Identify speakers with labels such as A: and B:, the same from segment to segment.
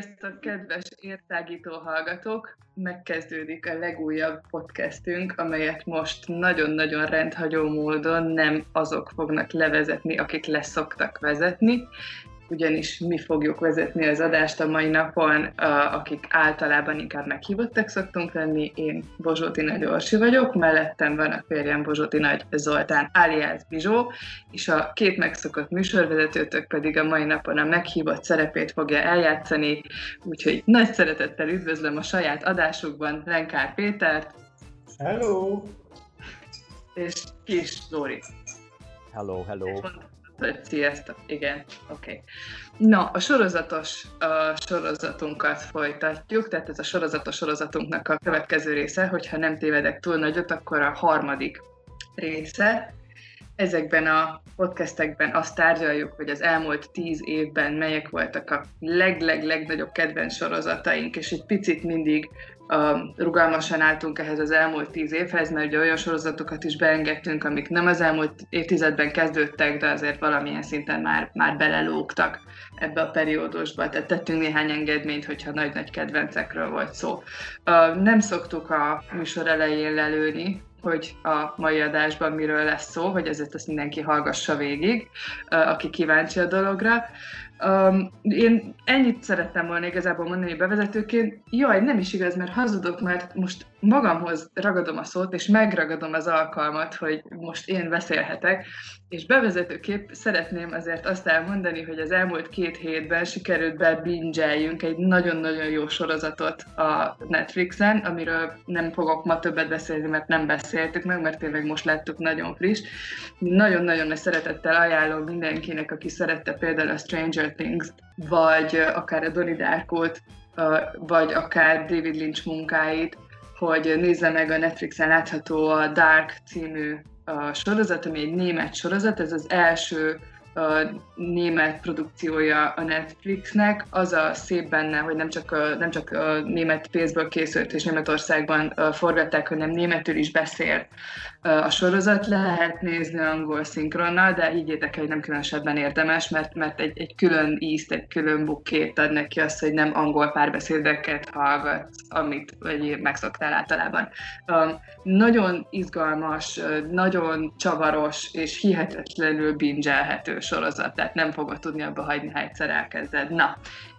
A: Sziasztok, kedves értágító hallgatók! Megkezdődik a legújabb podcastünk, amelyet most nagyon-nagyon rendhagyó módon nem azok fognak levezetni, akik leszoktak vezetni, ugyanis mi fogjuk vezetni az adást a mai napon, akik általában inkább meghívottak szoktunk lenni. Én Bozsóti Nagy Orsi vagyok, mellettem van a férjem Bozsóti Nagy Zoltán alias Bizsó, és a két megszokott műsorvezetőtök pedig a mai napon a meghívott szerepét fogja eljátszani, úgyhogy nagy szeretettel üdvözlöm a saját adásukban Lenkár Pétert.
B: Hello!
A: És Kis Lóri.
C: Hello, hello.
A: Sziasztok, igen, oké. Okay. Na, a sorozatos a sorozatunkat folytatjuk, tehát ez a sorozatos sorozatunknak a következő része, hogyha nem tévedek túl nagyot, akkor a harmadik része. Ezekben a podcastekben azt tárgyaljuk, hogy az elmúlt tíz évben melyek voltak a leg-leg-legnagyobb kedvenc sorozataink, és egy picit mindig rugalmasan álltunk ehhez az elmúlt tíz évhez, mert ugye olyan sorozatokat is beengedtünk, amik nem az elmúlt évtizedben kezdődtek, de azért valamilyen szinten már, már belelógtak ebbe a periódusba, tehát tettünk néhány engedményt, hogyha nagy-nagy kedvencekről volt szó. Nem szoktuk a műsor elején lelőni, hogy a mai adásban miről lesz szó, hogy ezért ezt mindenki hallgassa végig, aki kíváncsi a dologra. Um, én ennyit szerettem volna igazából mondani bevezetőként. Jaj, nem is igaz, mert hazudok, mert most magamhoz ragadom a szót, és megragadom az alkalmat, hogy most én beszélhetek, és bevezetőképp szeretném azért azt elmondani, hogy az elmúlt két hétben sikerült bebingeljünk egy nagyon-nagyon jó sorozatot a Netflixen, amiről nem fogok ma többet beszélni, mert nem beszéltük meg, mert tényleg most láttuk nagyon friss. Nagyon-nagyon nagy szeretettel ajánlom mindenkinek, aki szerette például a Stranger Things, vagy akár a Donnie Darkot, vagy akár David Lynch munkáit, hogy nézze meg a Netflixen látható a Dark című a sorozat, ami egy német sorozat, ez az első a német produkciója a Netflixnek. Az a szép benne, hogy nem csak a, nem csak a német pénzből készült és Németországban forgatták, hanem németül is beszél a sorozat. Lehet nézni angol szinkronnal, de higgyétek el, hogy nem különösebben érdemes, mert, mert egy, egy külön ízt, egy külön bukét ad neki azt, hogy nem angol párbeszédeket hallgat, amit vagy megszoktál általában. Um, nagyon izgalmas, nagyon csavaros és hihetetlenül bingelhető sorozat, tehát nem fogod tudni abba hagyni, ha egyszer elkezded. Na,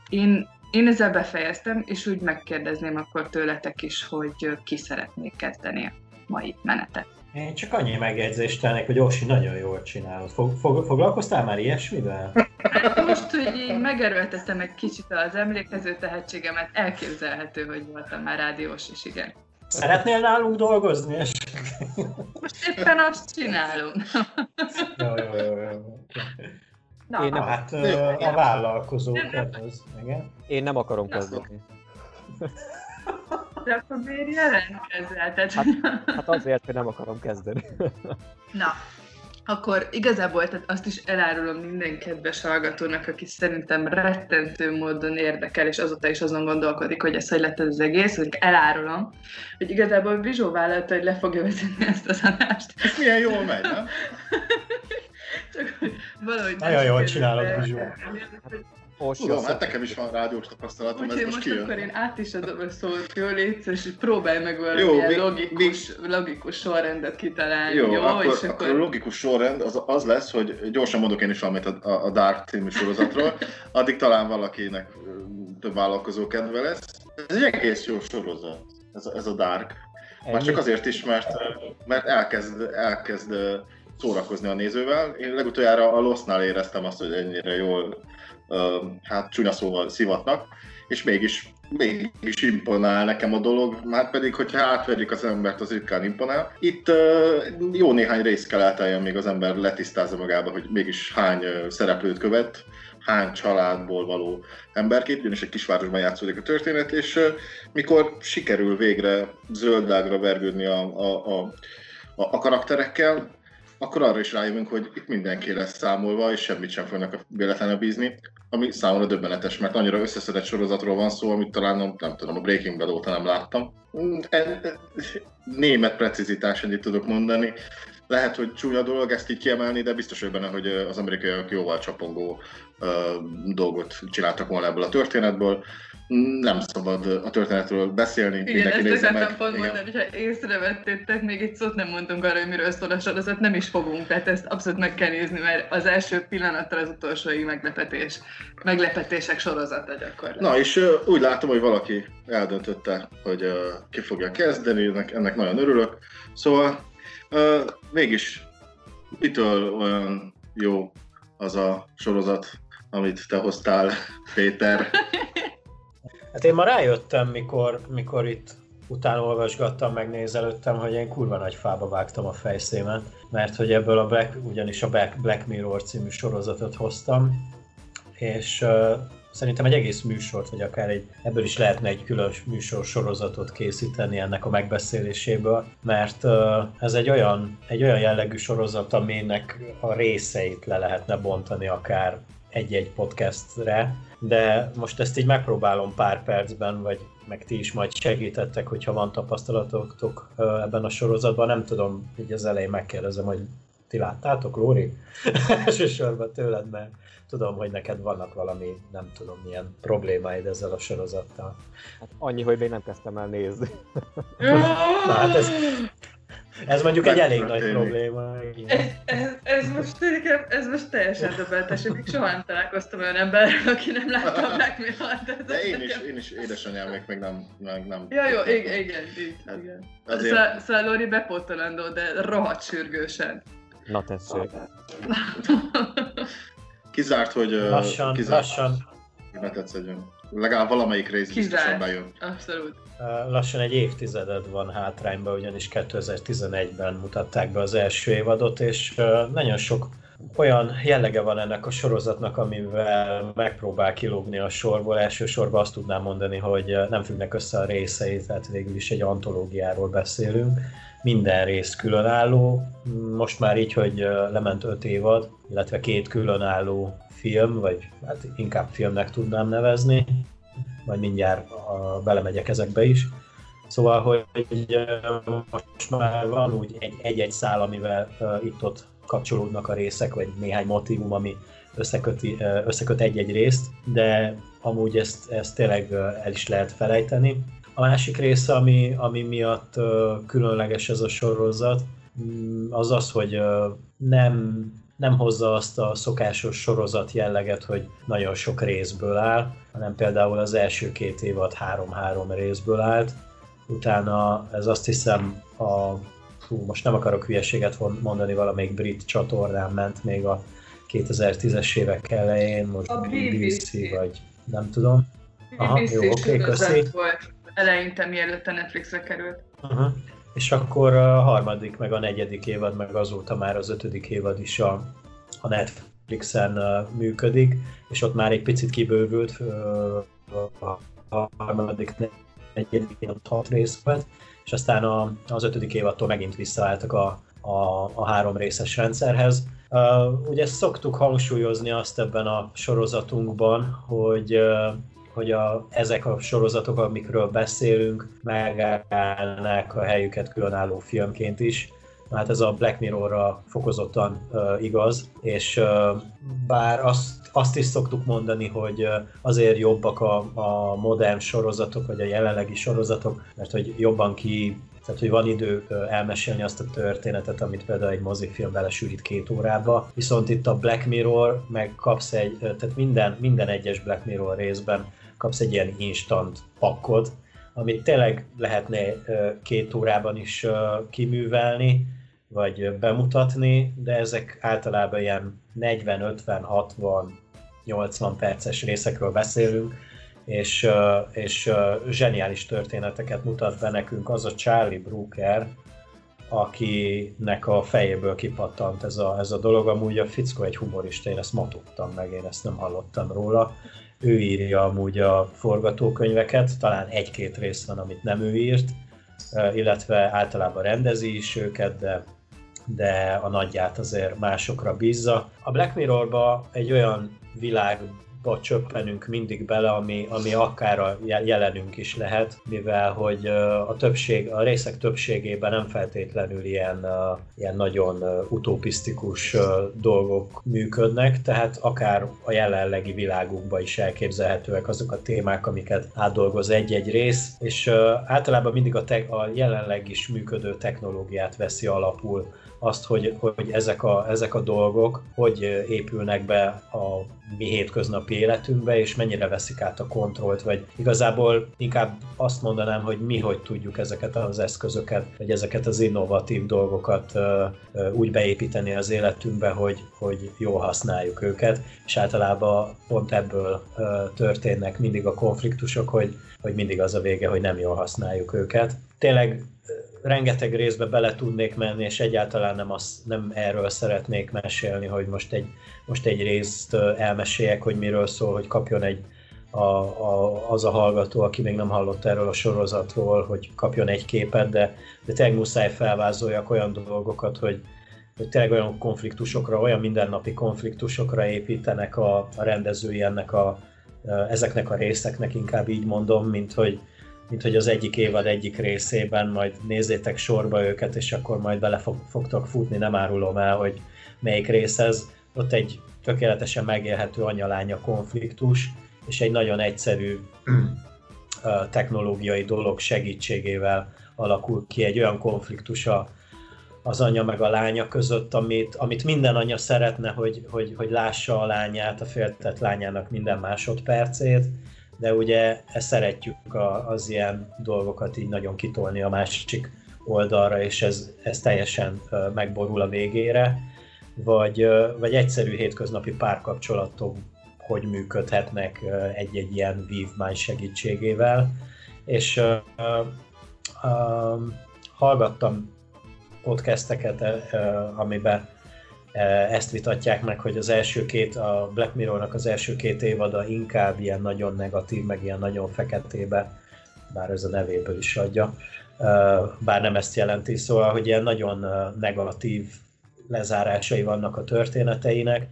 A: én, én ezzel befejeztem, és úgy megkérdezném akkor tőletek is, hogy ki szeretnék kezdeni a mai menetet.
B: Én csak annyi megjegyzést tennék, hogy Osi nagyon jól csinálod. Fog, fog, foglalkoztál már ilyesmivel?
A: Most, hogy én megerőltettem egy kicsit az emlékező tehetségemet, elképzelhető, hogy voltam már rádiós is, igen.
B: Szeretnél nálunk dolgozni?
A: Most éppen azt csinálom.
B: jó, jó, jó, jó. Na, Én nem, hát a vállalkozó kedvez, igen.
C: Én nem akarom kezdeni.
A: De akkor miért jelentkezel? Tehát...
C: Hát, hát azért, hogy nem akarom kezdeni.
A: Na, akkor igazából tehát azt is elárulom minden kedves hallgatónak, aki szerintem rettentő módon érdekel, és azóta is azon gondolkodik, hogy ez hogy lett ez az egész, hogy elárulom, hogy igazából Vizsó vállalta, hogy le fogja vezetni ezt az adást.
D: Ez milyen jól megy, nem?
A: Csak hogy valahogy...
B: Nagyon jól csinálod, Vizsó.
D: Orsi Tudom, hát nekem is van rádiós tapasztalatom,
A: Úgyhogy
D: ez most,
A: most
D: kijön.
A: akkor én át is adom a szót, jó, légy és próbálj meg valamilyen logikus, még... logikus sorrendet kitalálni,
D: jó? jó akkor, és akkor... akkor a logikus sorrend az, az lesz, hogy gyorsan mondok én is valamit a, a Dark című sorozatról, addig talán valakinek több vállalkozó kedve lesz. Ez egy egész jó sorozat, ez a, ez a Dark. Már csak azért is, mert, mert elkezd, elkezd szórakozni a nézővel. Én legutoljára a Lost-nál éreztem azt, hogy ennyire jól hát csúnya szóval szivatnak, és mégis, mégis imponál nekem a dolog, már pedig, hogyha átverik az embert, az ritkán imponál. Itt jó néhány rész kell átálljon, még az ember letisztázza magába, hogy mégis hány szereplőt követ, hány családból való emberkép, ugyanis egy kisvárosban játszódik a történet, és mikor sikerül végre zöldágra vergődni a, a, a, a, a karakterekkel, akkor arra is rájövünk, hogy itt mindenki lesz számolva, és semmit sem fognak véletlenül bízni, ami számomra döbbenetes, mert annyira összeszedett sorozatról van szó, amit talán nem, nem tudom, a Breaking Bad óta nem láttam. E, e, német precizitás, ennyit tudok mondani. Lehet, hogy csúnya dolog ezt így kiemelni, de biztos hogy benne, hogy az amerikaiak jóval csapongó uh, dolgot csináltak volna ebből a történetből nem szabad a történetről beszélni.
A: Igen, ezt nézze meg. pont mondani, hogyha észrevettétek, még egy szót nem mondtunk arra, hogy miről szól a sorozat, nem is fogunk, tehát ezt abszolút meg kell nézni, mert az első pillanattal az utolsói meglepetés, meglepetések sorozata gyakorlatilag.
D: Na, és uh, úgy látom, hogy valaki eldöntötte, hogy uh, ki fogja kezdeni, ennek, ennek nagyon örülök. Szóval uh, mégis mitől olyan jó az a sorozat, amit te hoztál, Péter?
B: Hát én ma rájöttem, mikor, mikor itt utána olvasgattam, megnézelődtem, hogy én kurva nagy fába vágtam a fejszémet, mert hogy ebből a Black, ugyanis a Black, Black Mirror című sorozatot hoztam, és uh, szerintem egy egész műsort, vagy akár egy, ebből is lehetne egy külön műsor sorozatot készíteni ennek a megbeszéléséből, mert uh, ez egy olyan, egy olyan jellegű sorozat, aminek a részeit le lehetne bontani akár egy-egy podcastre, de most ezt így megpróbálom pár percben, vagy meg ti is majd segítettek, hogyha van tapasztalatotok ebben a sorozatban. Nem tudom, így az elején megkérdezem, hogy ti láttátok, Lóri? Elsősorban tőled, mert tudom, hogy neked vannak valami, nem tudom, milyen problémáid ezzel a sorozattal.
C: Hát annyi, hogy még nem kezdtem el nézni.
B: Na, hát ez, ez mondjuk egy elég nagy probléma.
A: Ez, ez, ez, most, ez most teljesen döbbenetes, még soha nem találkoztam olyan emberrel, aki nem látta a Black
D: Mirror-t. De én is, én is édesanyám még, még nem, nem, nem.
A: Ja, jó, igen, igen, így, hát, igen. Azért... Szóval, szóval Lori bepótolandó, de rohadt sürgősen.
C: Na tessék.
D: Kizárt, hogy...
B: Lassan, kizárt, lassan.
D: Ne tetszedjön. Legalább valamelyik rész biztosan bejön.
A: Abszolút.
B: Lassan egy évtizeded van hátrányban, ugyanis 2011-ben mutatták be az első évadot, és nagyon sok olyan jellege van ennek a sorozatnak, amivel megpróbál kilógni a sorból. Elsősorban azt tudnám mondani, hogy nem függnek össze a részei, tehát végül is egy antológiáról beszélünk. Minden rész különálló. Most már így, hogy lement öt évad, illetve két különálló film, vagy hát inkább filmnek tudnám nevezni, majd mindjárt a, belemegyek ezekbe is. Szóval, hogy most már van úgy egy-egy szál, amivel itt-ott kapcsolódnak a részek, vagy néhány motivum, ami összeköti, összeköt egy-egy részt, de amúgy ezt, ezt tényleg el is lehet felejteni. A másik része, ami, ami miatt különleges ez a sorozat, mm, az az, hogy nem nem hozza azt a szokásos sorozat jelleget, hogy nagyon sok részből áll, hanem például az első két évad három-három részből állt. Utána ez azt hiszem a hú, most nem akarok hülyeséget mondani, valamelyik brit csatornán ment még a 2010-es évek elején, most a BBC, BBC vagy nem tudom.
A: Aha, BBC jó, oké, okay, köszi. volt eleinte, mielőtt a Netflixre került.
B: Aha és akkor a harmadik, meg a negyedik évad, meg azóta már az ötödik évad is a, a Netflixen működik, és ott már egy picit kibővült a harmadik, negyedik évad hat rész volt, és aztán a, az ötödik évadtól megint visszaálltak a, a, a három részes rendszerhez. Uh, ugye szoktuk hangsúlyozni azt ebben a sorozatunkban, hogy uh, hogy a, ezek a sorozatok, amikről beszélünk, megállnak a helyüket különálló filmként is. Hát ez a Black Mirrorra fokozottan uh, igaz, és uh, bár azt, azt is szoktuk mondani, hogy uh, azért jobbak a, a modern sorozatok, vagy a jelenlegi sorozatok, mert hogy jobban ki tehát, hogy van idő elmesélni azt a történetet, amit például egy mozifilm belesűrít két órába. Viszont itt a Black Mirror, meg kapsz egy, tehát minden, minden egyes Black Mirror részben kapsz egy ilyen instant pakkot, amit tényleg lehetne két órában is kiművelni, vagy bemutatni, de ezek általában ilyen 40, 50, 60, 80 perces részekről beszélünk, és, és zseniális történeteket mutat be nekünk az a Charlie Brooker, akinek a fejéből kipattant ez a, ez a dolog. Amúgy a fickó egy humorista, én ezt ma tudtam meg, én ezt nem hallottam róla. Ő írja amúgy a forgatókönyveket, talán egy-két rész van, amit nem ő írt, illetve általában rendezi is őket, de, de a nagyját azért másokra bízza. A Black Mirrorba egy olyan világ csöppenünk mindig bele, ami, ami akár a jelenünk is lehet, mivel hogy a többség, a részek többségében nem feltétlenül ilyen, ilyen nagyon utopisztikus dolgok működnek, tehát akár a jelenlegi világunkban is elképzelhetőek azok a témák, amiket átdolgoz egy-egy rész, és általában mindig a, te- a jelenleg is működő technológiát veszi alapul azt, hogy, hogy ezek, a, ezek a dolgok hogy épülnek be a mi hétköznapi életünkbe, és mennyire veszik át a kontrollt, vagy igazából inkább azt mondanám, hogy mi hogy tudjuk ezeket az eszközöket, vagy ezeket az innovatív dolgokat úgy beépíteni az életünkbe, hogy, hogy jól használjuk őket, és általában pont ebből történnek mindig a konfliktusok, hogy, hogy mindig az a vége, hogy nem jól használjuk őket. Tényleg rengeteg részbe bele tudnék menni, és egyáltalán nem, az, nem erről szeretnék mesélni, hogy most egy, most egy részt elmeséljek, hogy miről szól, hogy kapjon egy a, a, az a hallgató, aki még nem hallott erről a sorozatról, hogy kapjon egy képet, de, de tényleg muszáj felvázoljak olyan dolgokat, hogy, hogy tényleg olyan konfliktusokra, olyan mindennapi konfliktusokra építenek a, a rendezői ennek a, ezeknek a részeknek, inkább így mondom, mint hogy, mint hogy az egyik évad egyik részében majd nézzétek sorba őket, és akkor majd bele fog, fogtok futni, nem árulom el, hogy melyik rész ez. Ott egy tökéletesen megélhető anyalánya konfliktus, és egy nagyon egyszerű technológiai dolog segítségével alakul ki egy olyan konfliktus a, az anya meg a lánya között, amit, amit minden anya szeretne, hogy, hogy, hogy lássa a lányát, a féltett lányának minden másodpercét, de ugye ezt szeretjük a, az ilyen dolgokat így nagyon kitolni a másik oldalra, és ez, ez teljesen megborul a végére, vagy, vagy egyszerű hétköznapi párkapcsolatok hogy működhetnek egy-egy ilyen vívmány segítségével. És uh, uh, hallgattam podcasteket, uh, amiben ezt vitatják meg, hogy az első két, a Black Mirrornak az első két évada inkább ilyen nagyon negatív, meg ilyen nagyon feketébe, bár ez a nevéből is adja, bár nem ezt jelenti, szóval, hogy ilyen nagyon negatív lezárásai vannak a történeteinek,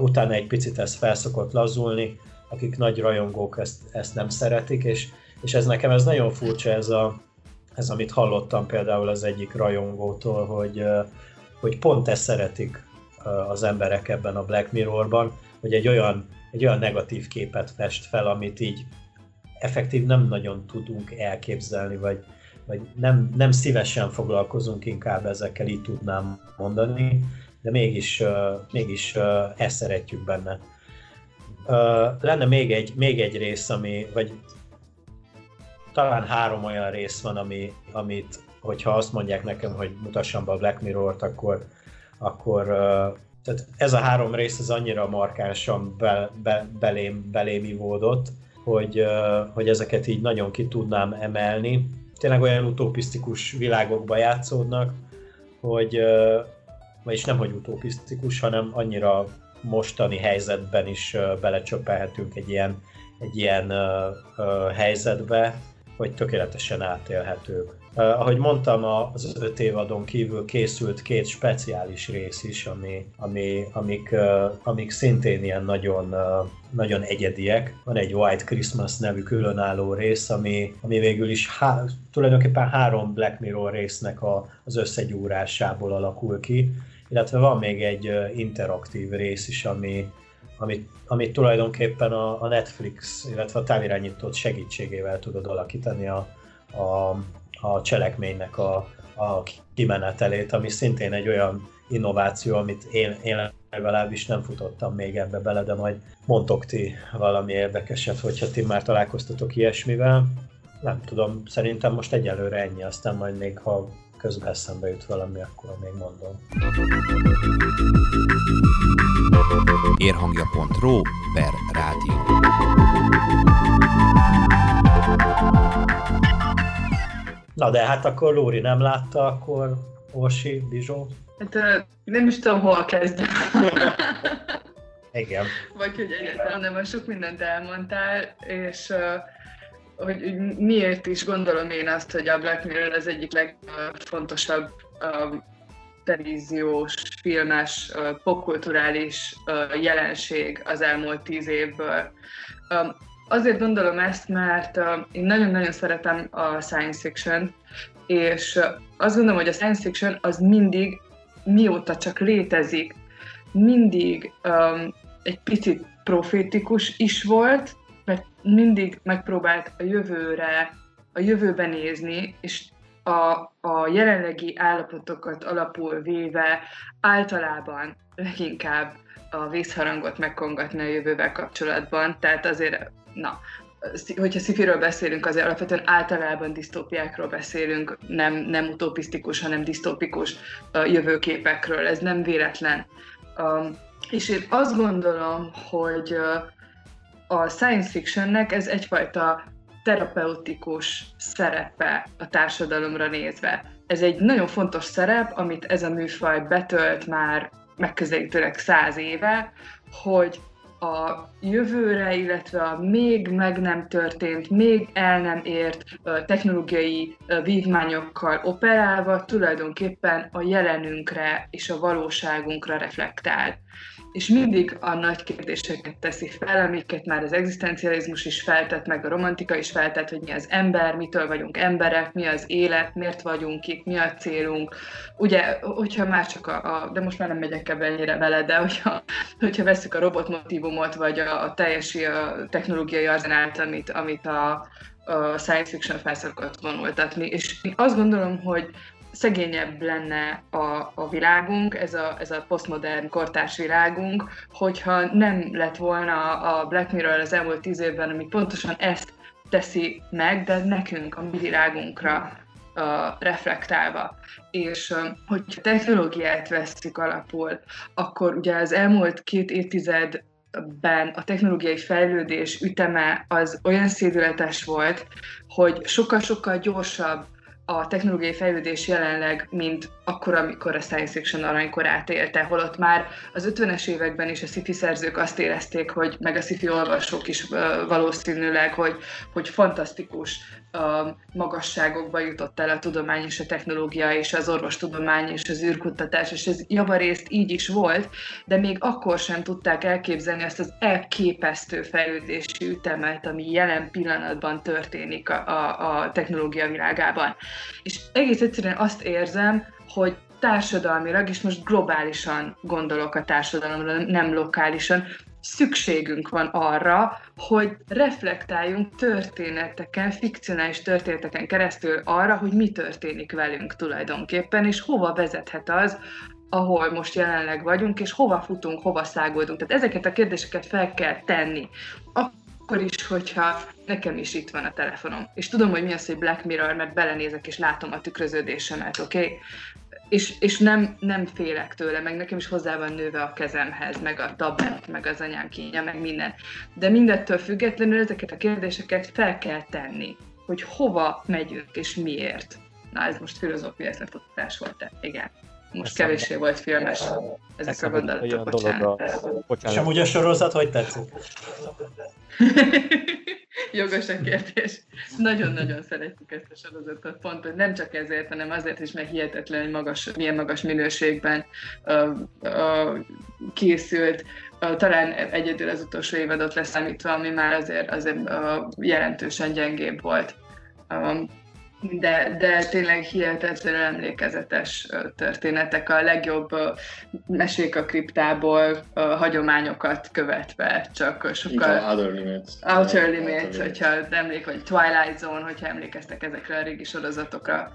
B: utána egy picit ez felszokott lazulni, akik nagy rajongók ezt, ezt nem szeretik, és, és ez nekem ez nagyon furcsa, ez, a, ez amit hallottam például az egyik rajongótól, hogy, hogy pont ezt szeretik az emberek ebben a Black Mirrorban, hogy egy olyan, egy olyan negatív képet fest fel, amit így effektív nem nagyon tudunk elképzelni, vagy, vagy nem, nem szívesen foglalkozunk inkább ezekkel, így tudnám mondani, de mégis, mégis ezt szeretjük benne. Lenne még egy, még egy rész, ami, vagy talán három olyan rész van, ami, amit hogyha azt mondják nekem, hogy mutassam be a Black Mirror-t, akkor, akkor tehát ez a három rész az annyira markánsan be, be, belém, belém ivódott, hogy, hogy ezeket így nagyon ki tudnám emelni. Tényleg olyan utopisztikus világokba játszódnak, hogy, vagyis nem, hogy utopisztikus, hanem annyira mostani helyzetben is belecsöppelhetünk egy ilyen, egy ilyen helyzetbe, hogy tökéletesen átélhetők. Uh, ahogy mondtam, az öt évadon kívül készült két speciális rész is, ami, ami, amik, uh, amik szintén ilyen nagyon, uh, nagyon egyediek. Van egy White Christmas nevű különálló rész, ami, ami végül is há, tulajdonképpen három Black Mirror résznek a, az összegyúrásából alakul ki, illetve van még egy interaktív rész is, ami, amit, amit tulajdonképpen a, a Netflix, illetve a távirányítót segítségével tudod alakítani a, a, a cselekménynek a, a kimenetelét, ami szintén egy olyan innováció, amit én, én legalábbis nem futottam még ebbe bele, de majd mondtok ti valami érdekeset, hogyha ti már találkoztatok ilyesmivel. Nem tudom, szerintem most egyelőre ennyi, aztán majd még ha közben eszembe jut valami, akkor még mondom.
E: Érhangja.ro per rádió.
B: Na de hát akkor Lóri nem látta, akkor Orsi, Bizsó?
A: Hát nem is tudom, hol kezdjem.
B: Igen.
A: Vagy hogy egyáltalán nem, mert sok mindent elmondtál, és hogy miért is gondolom én azt, hogy a Black Mirror az egyik legfontosabb televíziós, filmes, popkulturális jelenség az elmúlt tíz évből. Azért gondolom ezt, mert én nagyon-nagyon szeretem a science fiction és azt gondolom, hogy a science fiction az mindig, mióta csak létezik, mindig um, egy picit profétikus is volt, mert mindig megpróbált a jövőre, a jövőbe nézni, és a, a jelenlegi állapotokat alapul véve általában leginkább a vészharangot megkongatni a jövővel kapcsolatban. Tehát azért, na, hogyha szifiről beszélünk, azért alapvetően általában disztópiákról beszélünk, nem, nem utopisztikus, hanem disztópikus jövőképekről. Ez nem véletlen. És én azt gondolom, hogy a science fictionnek ez egyfajta terapeutikus szerepe a társadalomra nézve. Ez egy nagyon fontos szerep, amit ez a műfaj betölt már megközelítőleg száz éve, hogy a jövőre, illetve a még meg nem történt, még el nem ért technológiai vívmányokkal operálva tulajdonképpen a jelenünkre és a valóságunkra reflektál. És mindig a nagy kérdéseket teszi fel, amiket már az egzisztencializmus is feltett, meg a romantika is feltett, hogy mi az ember, mitől vagyunk emberek, mi az élet, miért vagyunk itt, mi a célunk. Ugye, hogyha már csak a, a de most már nem megyek ebbe ennyire vele, de hogyha, hogyha veszük a robotmotívumot, vagy a, a teljes a technológiai arzenált, amit, amit a, a science fiction felszokott vonultatni. És én azt gondolom, hogy szegényebb lenne a, a világunk, ez a, ez a posztmodern kortárs világunk, hogyha nem lett volna a Black Mirror az elmúlt tíz évben, ami pontosan ezt teszi meg, de nekünk, a mi világunkra uh, reflektálva. És uh, hogyha technológiát veszik alapul, akkor ugye az elmúlt két évtized ben a technológiai fejlődés üteme az olyan szédületes volt, hogy sokkal-sokkal gyorsabb a technológiai fejlődés jelenleg, mint akkor, amikor a science fiction aranykorát élte, holott már az 50-es években is a sci-fi szerzők azt érezték, hogy meg a sci-fi olvasók is valószínűleg, hogy, hogy fantasztikus magasságokba jutott el a tudomány és a technológia és az orvostudomány és az űrkutatás, és ez javarészt így is volt, de még akkor sem tudták elképzelni azt az elképesztő fejlődési ütemet, ami jelen pillanatban történik a, a, a technológia világában. És egész egyszerűen azt érzem, hogy társadalmilag, és most globálisan gondolok a társadalomra, nem lokálisan, szükségünk van arra, hogy reflektáljunk történeteken, fikcionális történeteken keresztül arra, hogy mi történik velünk tulajdonképpen, és hova vezethet az, ahol most jelenleg vagyunk, és hova futunk, hova száguldunk. Tehát ezeket a kérdéseket fel kell tenni. Akkor is, hogyha nekem is itt van a telefonom. És tudom, hogy mi az, hogy Black Mirror, mert belenézek és látom a tükröződésemet, oké? Okay? És, és nem, nem félek tőle, meg nekem is hozzá van nőve a kezemhez, meg a tablet, meg az anyám kínja, meg minden. De mindettől függetlenül ezeket a kérdéseket fel kell tenni, hogy hova megyünk és miért. Na, ez most filozófiai lefutatás volt, de igen. Most
C: Eszembe-
A: kevésbé volt filmes ezek a gondolatok, bocsánat.
C: a...
B: És amúgy a sorozat hogy tetszik?
A: Jogos a kérdés. Nagyon-nagyon szeretjük ezt a sorozatot, pont, hogy nem csak ezért, hanem azért is, mert hihetetlen, hogy magas, milyen magas minőségben uh, uh, készült. Uh, talán egyedül az utolsó évadot leszámítva, ami már azért, azért uh, jelentősen gyengébb volt. Um, de, de tényleg hihetetlenül emlékezetes történetek, a legjobb mesék a kriptából, ö, hagyományokat követve, csak sokkal
D: Outer Limits.
A: Outer Limits, hogyha emlék, vagy Twilight Zone, hogyha emlékeztek ezekre a régi sorozatokra,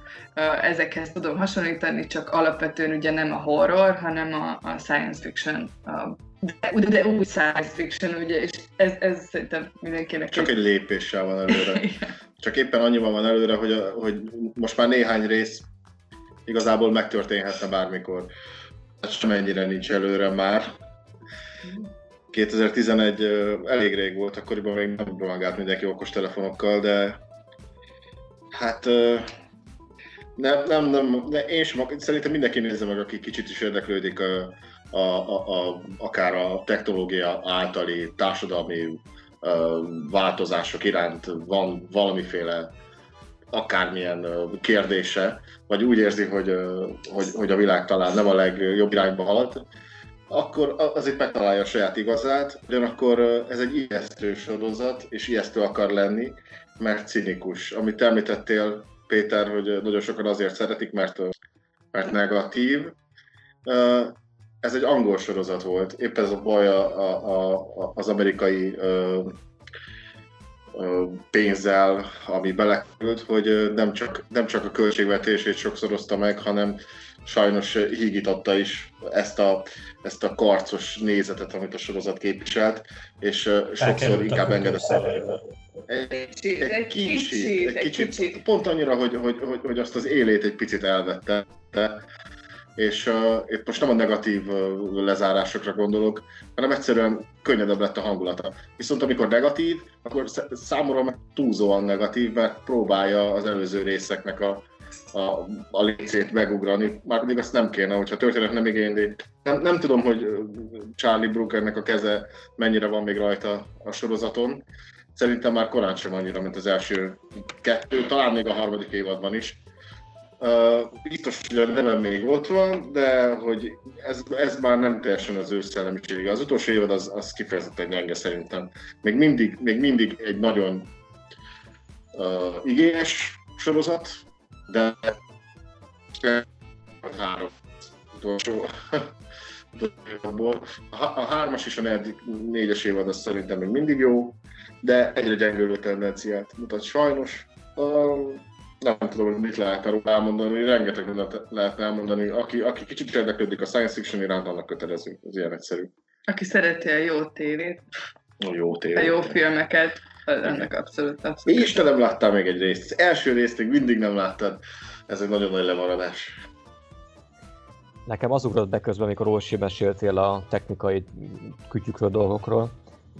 A: ezekhez tudom hasonlítani, csak alapvetően ugye nem a horror, hanem a, a science fiction, a, de, de úgy science fiction, ugye, és ez, ez szerintem mindenkinek
D: Csak egy lépéssel van előre. Csak éppen annyiban van előre, hogy, hogy most már néhány rész igazából megtörténhetne bármikor. Ez sem ennyire nincs előre már. 2011 ö, elég rég volt, akkoriban még nem rohangált mindenki okos telefonokkal, de hát Nem, nem, nem, de én sem, szerintem mindenki nézze meg, aki kicsit is érdeklődik a, a, a, a, akár a technológia általi társadalmi változások iránt van valamiféle akármilyen kérdése, vagy úgy érzi, hogy, hogy, hogy a világ talán nem a legjobb irányba halad, akkor azért megtalálja a saját igazát, ugyanakkor ez egy ijesztő sorozat, és ijesztő akar lenni, mert cinikus. Amit említettél, Péter, hogy nagyon sokan azért szeretik, mert, mert negatív. Ez egy angol sorozat volt. Épp ez a baj a, a, a, az amerikai pénzzel, ami belekerült, hogy nem csak, nem csak a költségvetését sokszorozta meg, hanem sajnos hígította is ezt a, ezt a karcos nézetet, amit a sorozat képviselt, és sokszor inkább engedett. Egy, egy, egy, kicsit, egy kicsit, pont annyira, hogy, hogy, hogy, hogy azt az élét egy picit elvette, és uh, itt most nem a negatív uh, lezárásokra gondolok, hanem egyszerűen könnyedebb lett a hangulata. Viszont amikor negatív, akkor számomra meg túlzóan negatív, mert próbálja az előző részeknek a, a, a lécét megugrani, már pedig azt nem kéne, hogyha a történet nem igényli. Nem, nem tudom, hogy Charlie Brookernek a keze mennyire van még rajta a sorozaton. Szerintem már korán sem annyira, mint az első kettő, talán még a harmadik évadban is Uh, biztos, hogy a nevem még ott van, de hogy ez, ez már nem teljesen az ő szellemisége. Az utolsó évad az, az kifejezetten gyenge szerintem. Még mindig, még mindig egy nagyon uh, igényes sorozat, de három utolsó a hármas és a négyes évad az szerintem még mindig jó, de egyre gyengülő tendenciát mutat sajnos. Nem tudom, hogy mit lehet róla elmondani, rengeteg mindent lehet elmondani. Aki, aki kicsit érdeklődik a science fiction iránt, annak kötelező. Ez ilyen egyszerű.
A: Aki szereti a jó tévét,
D: a jó, tévét.
A: a jó filmeket, ennek abszolút, abszolút.
D: És te nem láttál még egy részt. Az első részt még mindig nem láttad. Ez egy nagyon nagy lemaradás.
C: Nekem az ugrott be közben, amikor Orsi meséltél a technikai kütyükről, dolgokról,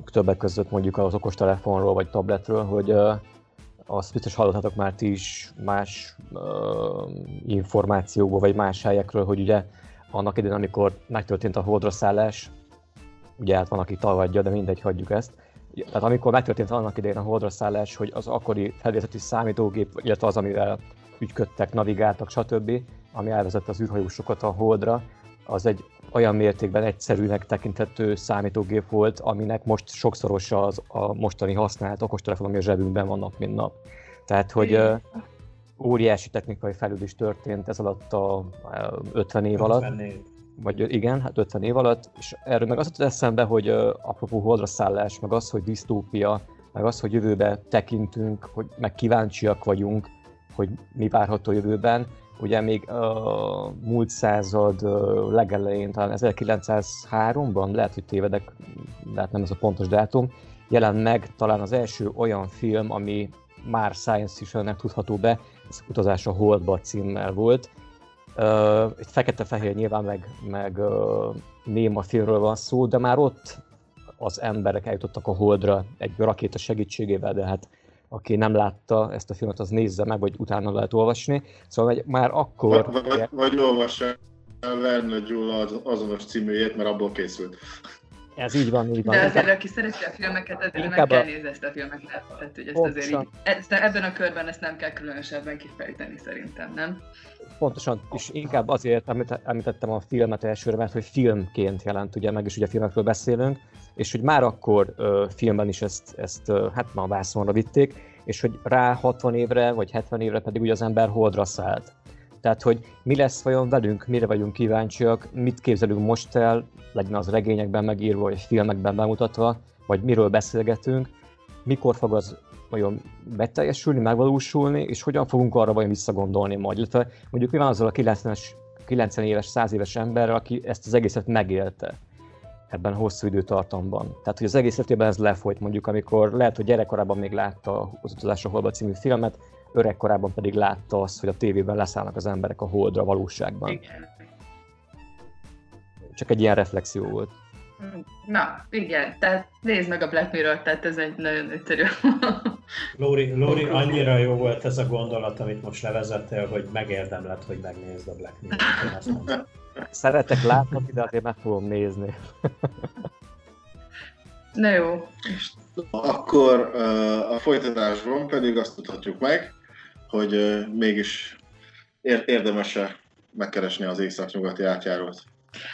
C: többek között mondjuk az okostelefonról vagy tabletről, hogy azt biztos hallottatok már ti is más uh, információkból, vagy más helyekről, hogy ugye annak idején, amikor megtörtént a holdra szállás, ugye hát van, aki talvadja, de mindegy, hagyjuk ezt. Tehát amikor megtörtént annak idején a holdra szállás, hogy az akkori felvételi számítógép, illetve az, amivel ügyködtek, navigáltak, stb., ami elvezette az űrhajósokat a holdra, az egy olyan mértékben egyszerűnek tekinthető számítógép volt, aminek most sokszorosa az a mostani használt okostelefon, ami a zsebünkben van nap, mint nap. Tehát, hogy uh, óriási technikai fejlődés történt ez alatt a 50 év alatt. 50 év. Vagy igen, hát 50 év alatt, és erről meg az jutott eszembe, hogy apropó holdra szállás, meg az, hogy disztópia, meg az, hogy jövőbe tekintünk, hogy meg kíváncsiak vagyunk, hogy mi várható jövőben, ugye még a múlt század legelején, talán 1903-ban, lehet, hogy tévedek, lehet nem ez a pontos dátum, jelent meg talán az első olyan film, ami már science fiction tudható be, ez Utazás a Holdba címmel volt. Egy fekete-fehér nyilván, meg, meg néma filmről van szó, de már ott az emberek eljutottak a Holdra egy rakéta segítségével, de hát aki nem látta ezt a filmet, az nézze meg, vagy utána lehet olvasni. Szóval egy, már akkor...
D: Vagy, vagy, vagy olvassa Verne Gyula az azonos címűjét, mert abból készült.
C: Ez így van, így van.
A: De azért, aki szereti a filmeket, azért meg kell nézni ezt a filmeket. Tehát, hogy ezt azért így, ezt, ebben a körben ezt nem kell különösebben kifejteni szerintem, nem?
C: Pontosan, és inkább azért említettem a filmet elsőre, mert hogy filmként jelent, ugye meg is ugye filmekről beszélünk, és hogy már akkor ö, filmben is ezt, ezt ö, hát már vászonra vitték, és hogy rá 60 évre vagy 70 évre pedig ugye az ember holdra szállt. Tehát, hogy mi lesz vajon velünk, mire vagyunk kíváncsiak, mit képzelünk most el, legyen az regényekben megírva, vagy filmekben bemutatva, vagy miről beszélgetünk, mikor fog az vajon beteljesülni, megvalósulni, és hogyan fogunk arra vajon visszagondolni majd. Illetve mondjuk mi van azzal a 90-es, 90 éves, 100 éves emberrel, aki ezt az egészet megélte ebben a hosszú időtartamban. Tehát, hogy az egész életében ez lefolyt, mondjuk, amikor lehet, hogy gyerekkorában még látta az Utazás a Holdba című filmet, öregkorában pedig látta azt, hogy a tévében leszállnak az emberek a Holdra valóságban. Igen. Csak egy ilyen reflexió volt.
A: Na, igen, tehát nézd meg a Black Mirror, tehát ez egy nagyon egyszerű
B: Lóri, Lóri, annyira jó volt ez a gondolat, amit most levezettél, hogy megérdemled, hogy megnézd a Black Mirror-t.
C: Szeretek látni, de azért meg fogom nézni.
A: Na jó.
D: Akkor a folytatásban pedig azt tudhatjuk meg, hogy mégis érdemes-e megkeresni az észak-nyugati átjárót.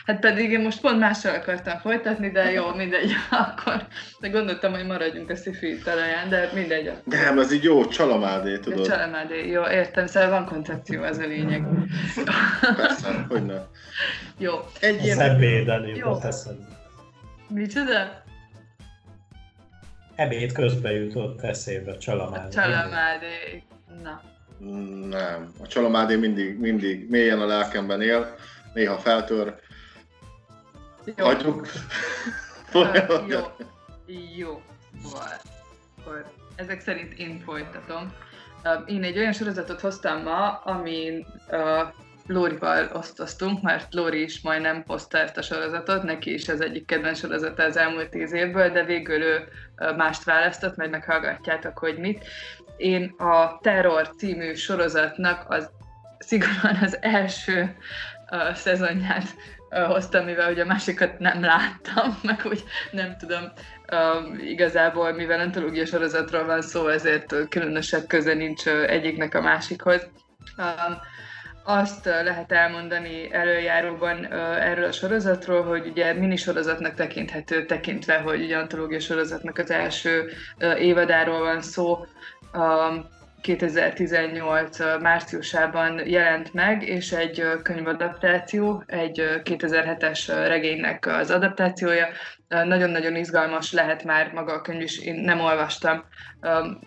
A: Hát pedig én most pont mással akartam folytatni, de jó, mindegy, akkor de gondoltam, hogy maradjunk a sci talaján, de mindegy.
D: Nem, ez így jó, csalamádé, tudod.
A: Csalamádé, jó, értem, szóval van koncepció, ez a lényeg.
D: Persze, hogy ne.
A: Jó.
B: Egy ilyen... ebéden jutott eszembe.
A: Micsoda?
B: Ebéd közben jutott eszébe Csalamádé.
A: Csalamádé, na.
D: Nem, a Csalamádé mindig, mindig mélyen a lelkemben él, néha feltör. Jó. Hagyjuk.
A: Uh, jó. Jó. Akkor ezek szerint én folytatom. Én egy olyan sorozatot hoztam ma, amin uh, Lórival osztoztunk, mert Lóri is majdnem hozta ezt a sorozatot, neki is az egyik kedvenc sorozata az elmúlt tíz évből, de végül ő mást választott, majd meghallgatjátok, hogy mit. Én a Terror című sorozatnak az szigorúan az első szezonját hoztam, mivel ugye a másikat nem láttam, meg úgy nem tudom, igazából, mivel antológia sorozatról van szó, ezért különösebb köze nincs egyiknek a másikhoz. Azt lehet elmondani előjáróban erről a sorozatról, hogy ugye minisorozatnak tekinthető, tekintve, hogy ugye antológia sorozatnak az első évadáról van szó, 2018 márciusában jelent meg, és egy könyvadaptáció, egy 2007-es regénynek az adaptációja. Nagyon-nagyon izgalmas lehet már maga a könyv is, én nem olvastam,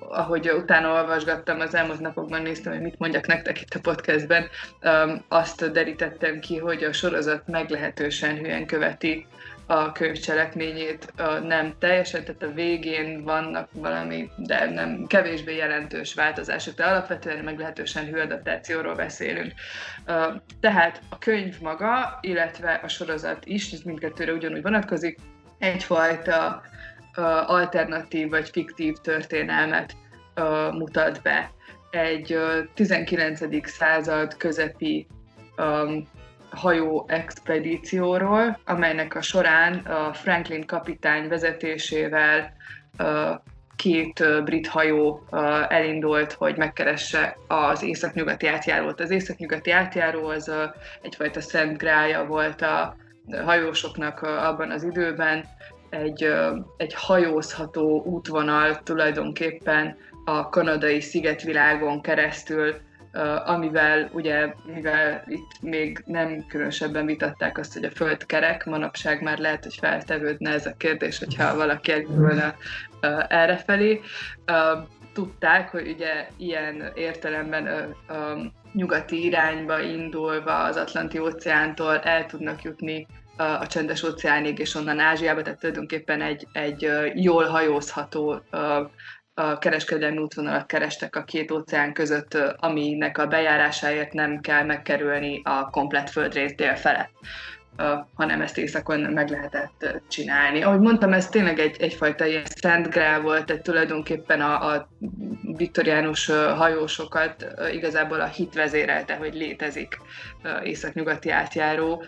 A: ahogy utána olvasgattam, az elmúlt napokban néztem, hogy mit mondjak nektek itt a podcastben, azt derítettem ki, hogy a sorozat meglehetősen hülyen követi a könyv cselekményét nem teljesen, tehát a végén vannak valami, de nem kevésbé jelentős változások, de alapvetően meglehetősen hűadaptációról beszélünk. Tehát a könyv maga, illetve a sorozat is, ez mindkettőre ugyanúgy vonatkozik, egyfajta alternatív vagy fiktív történelmet mutat be. Egy 19. század közepi hajó expedícióról, amelynek a során a Franklin kapitány vezetésével két brit hajó elindult, hogy megkeresse az északnyugati átjárót. Az északnyugati átjáró az egyfajta szent grája volt a hajósoknak abban az időben, egy, egy hajózható útvonal tulajdonképpen a kanadai szigetvilágon keresztül amivel ugye, mivel itt még nem különösebben vitatták azt, hogy a föld kerek, manapság már lehet, hogy feltevődne ez a kérdés, hogyha valaki elindulna errefelé. Tudták, hogy ugye ilyen értelemben nyugati irányba indulva az Atlanti óceántól el tudnak jutni a csendes óceánig és onnan Ázsiába, tehát tulajdonképpen egy, egy jól hajózható a kereskedelmi útvonalat kerestek a két óceán között, aminek a bejárásáért nem kell megkerülni a komplet földrész dél felett hanem ezt éjszakon meg lehetett csinálni. Ahogy mondtam, ez tényleg egy, egyfajta ilyen szent grál volt, egy tulajdonképpen a, a viktoriánus hajósokat igazából a hit vezérelte, hogy létezik északnyugati átjáró.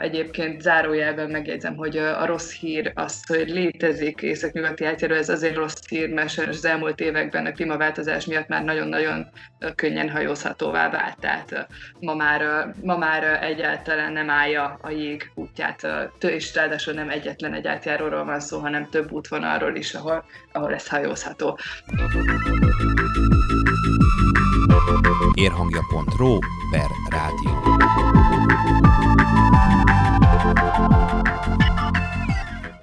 A: Egyébként zárójelben megjegyzem, hogy a rossz hír az, hogy létezik északnyugati átjáró, ez azért rossz hír, mert az elmúlt években a klímaváltozás miatt már nagyon-nagyon könnyen hajózhatóvá vált. Tehát ma már, ma már egyáltalán nem állja a jég útját, és ráadásul nem egyetlen egy átjáróról van szó, hanem több útvonalról is, ahol, ahol ez hajózható.
E: Érhangja.ro per rádió.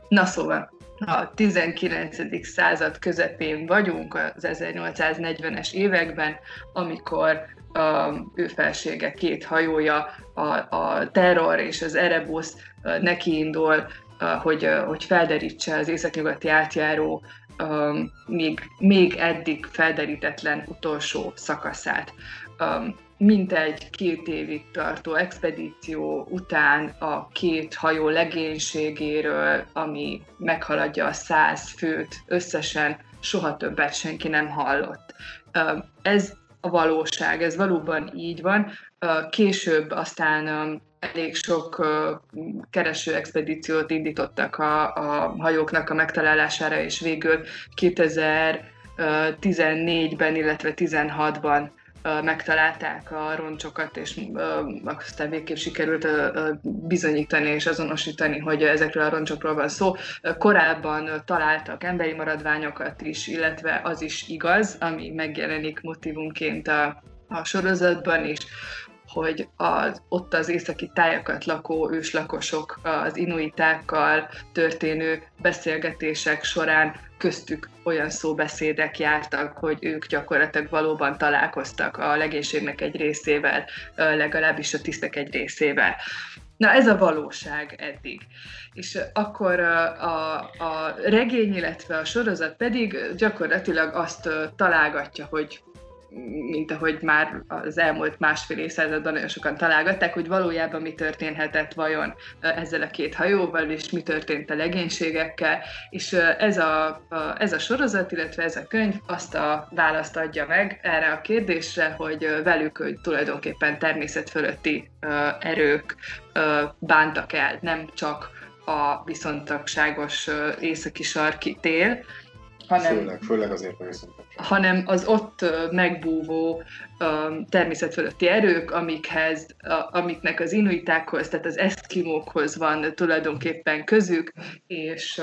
A: Na szóval, a 19. század közepén vagyunk, az 1840-es években, amikor a ő felsége két hajója, a, a Terror és az Erebus nekiindul, hogy, hogy felderítse az északnyugati átjáró még, még eddig felderítetlen utolsó szakaszát. mintegy két évig tartó expedíció után a két hajó legénységéről, ami meghaladja a száz főt összesen, soha többet senki nem hallott. Ez a valóság, ez valóban így van. Később aztán elég sok kereső expedíciót indítottak a, a hajóknak a megtalálására, és végül 2014-ben, illetve 16-ban megtalálták a roncsokat, és aztán végképp sikerült bizonyítani és azonosítani, hogy ezekről a roncsokról van szó. Korábban találtak emberi maradványokat is, illetve az is igaz, ami megjelenik motivumként a, a sorozatban is, hogy az, ott az északi tájakat lakó őslakosok az inuitákkal történő beszélgetések során köztük olyan szóbeszédek jártak, hogy ők gyakorlatilag valóban találkoztak a legénységnek egy részével, legalábbis a tisztek egy részével. Na ez a valóság eddig. És akkor a, a regény, illetve a sorozat pedig gyakorlatilag azt találgatja, hogy mint ahogy már az elmúlt másfél évszázadban nagyon sokan találgatták, hogy valójában mi történhetett vajon ezzel a két hajóval, és mi történt a legénységekkel, és ez a, ez a sorozat, illetve ez a könyv azt a választ adja meg erre a kérdésre, hogy velük hogy tulajdonképpen természet fölötti erők bántak el, nem csak a viszontagságos északi sarki tél,
D: hanem, főleg, főleg azért
A: hanem az ott megbúvó természet fölötti erők, amikhez, amiknek az inuitákhoz, tehát az eszkimókhoz van tulajdonképpen közük, és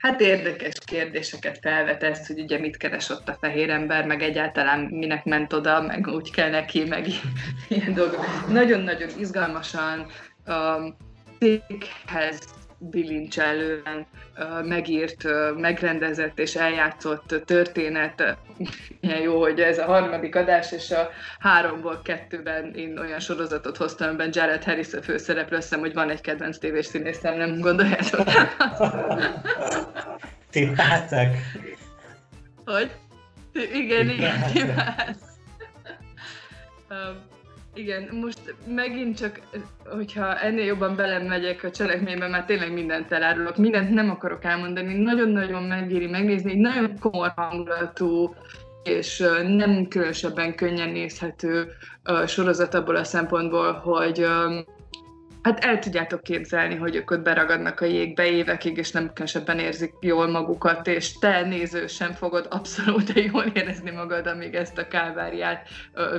A: Hát érdekes kérdéseket felvet ezt, hogy ugye mit keres ott a fehér ember, meg egyáltalán minek ment oda, meg úgy kell neki, meg ilyen dolgok. Nagyon-nagyon izgalmasan um, céghez bilincselően megírt, megrendezett és eljátszott történet. Ilyen jó, hogy ez a harmadik adás, és a háromból kettőben én olyan sorozatot hoztam, amiben Jared Harris a főszereplő, azt hogy van egy kedvenc tévés színészem, nem gondoljátok?
B: Ti
A: Hogy? Igen, igen, igen. Igen, most megint csak, hogyha ennél jobban belemegyek a cselekménybe, már tényleg mindent elárulok, mindent nem akarok elmondani, nagyon-nagyon megéri megnézni, egy nagyon komoly hangulatú, és nem különösebben könnyen nézhető sorozat abból a szempontból, hogy Hát el tudjátok képzelni, hogy ők ott beragadnak a jégbe évekig, és nem különösebben érzik jól magukat, és te néző sem fogod abszolút jól érezni magad, amíg ezt a káváriát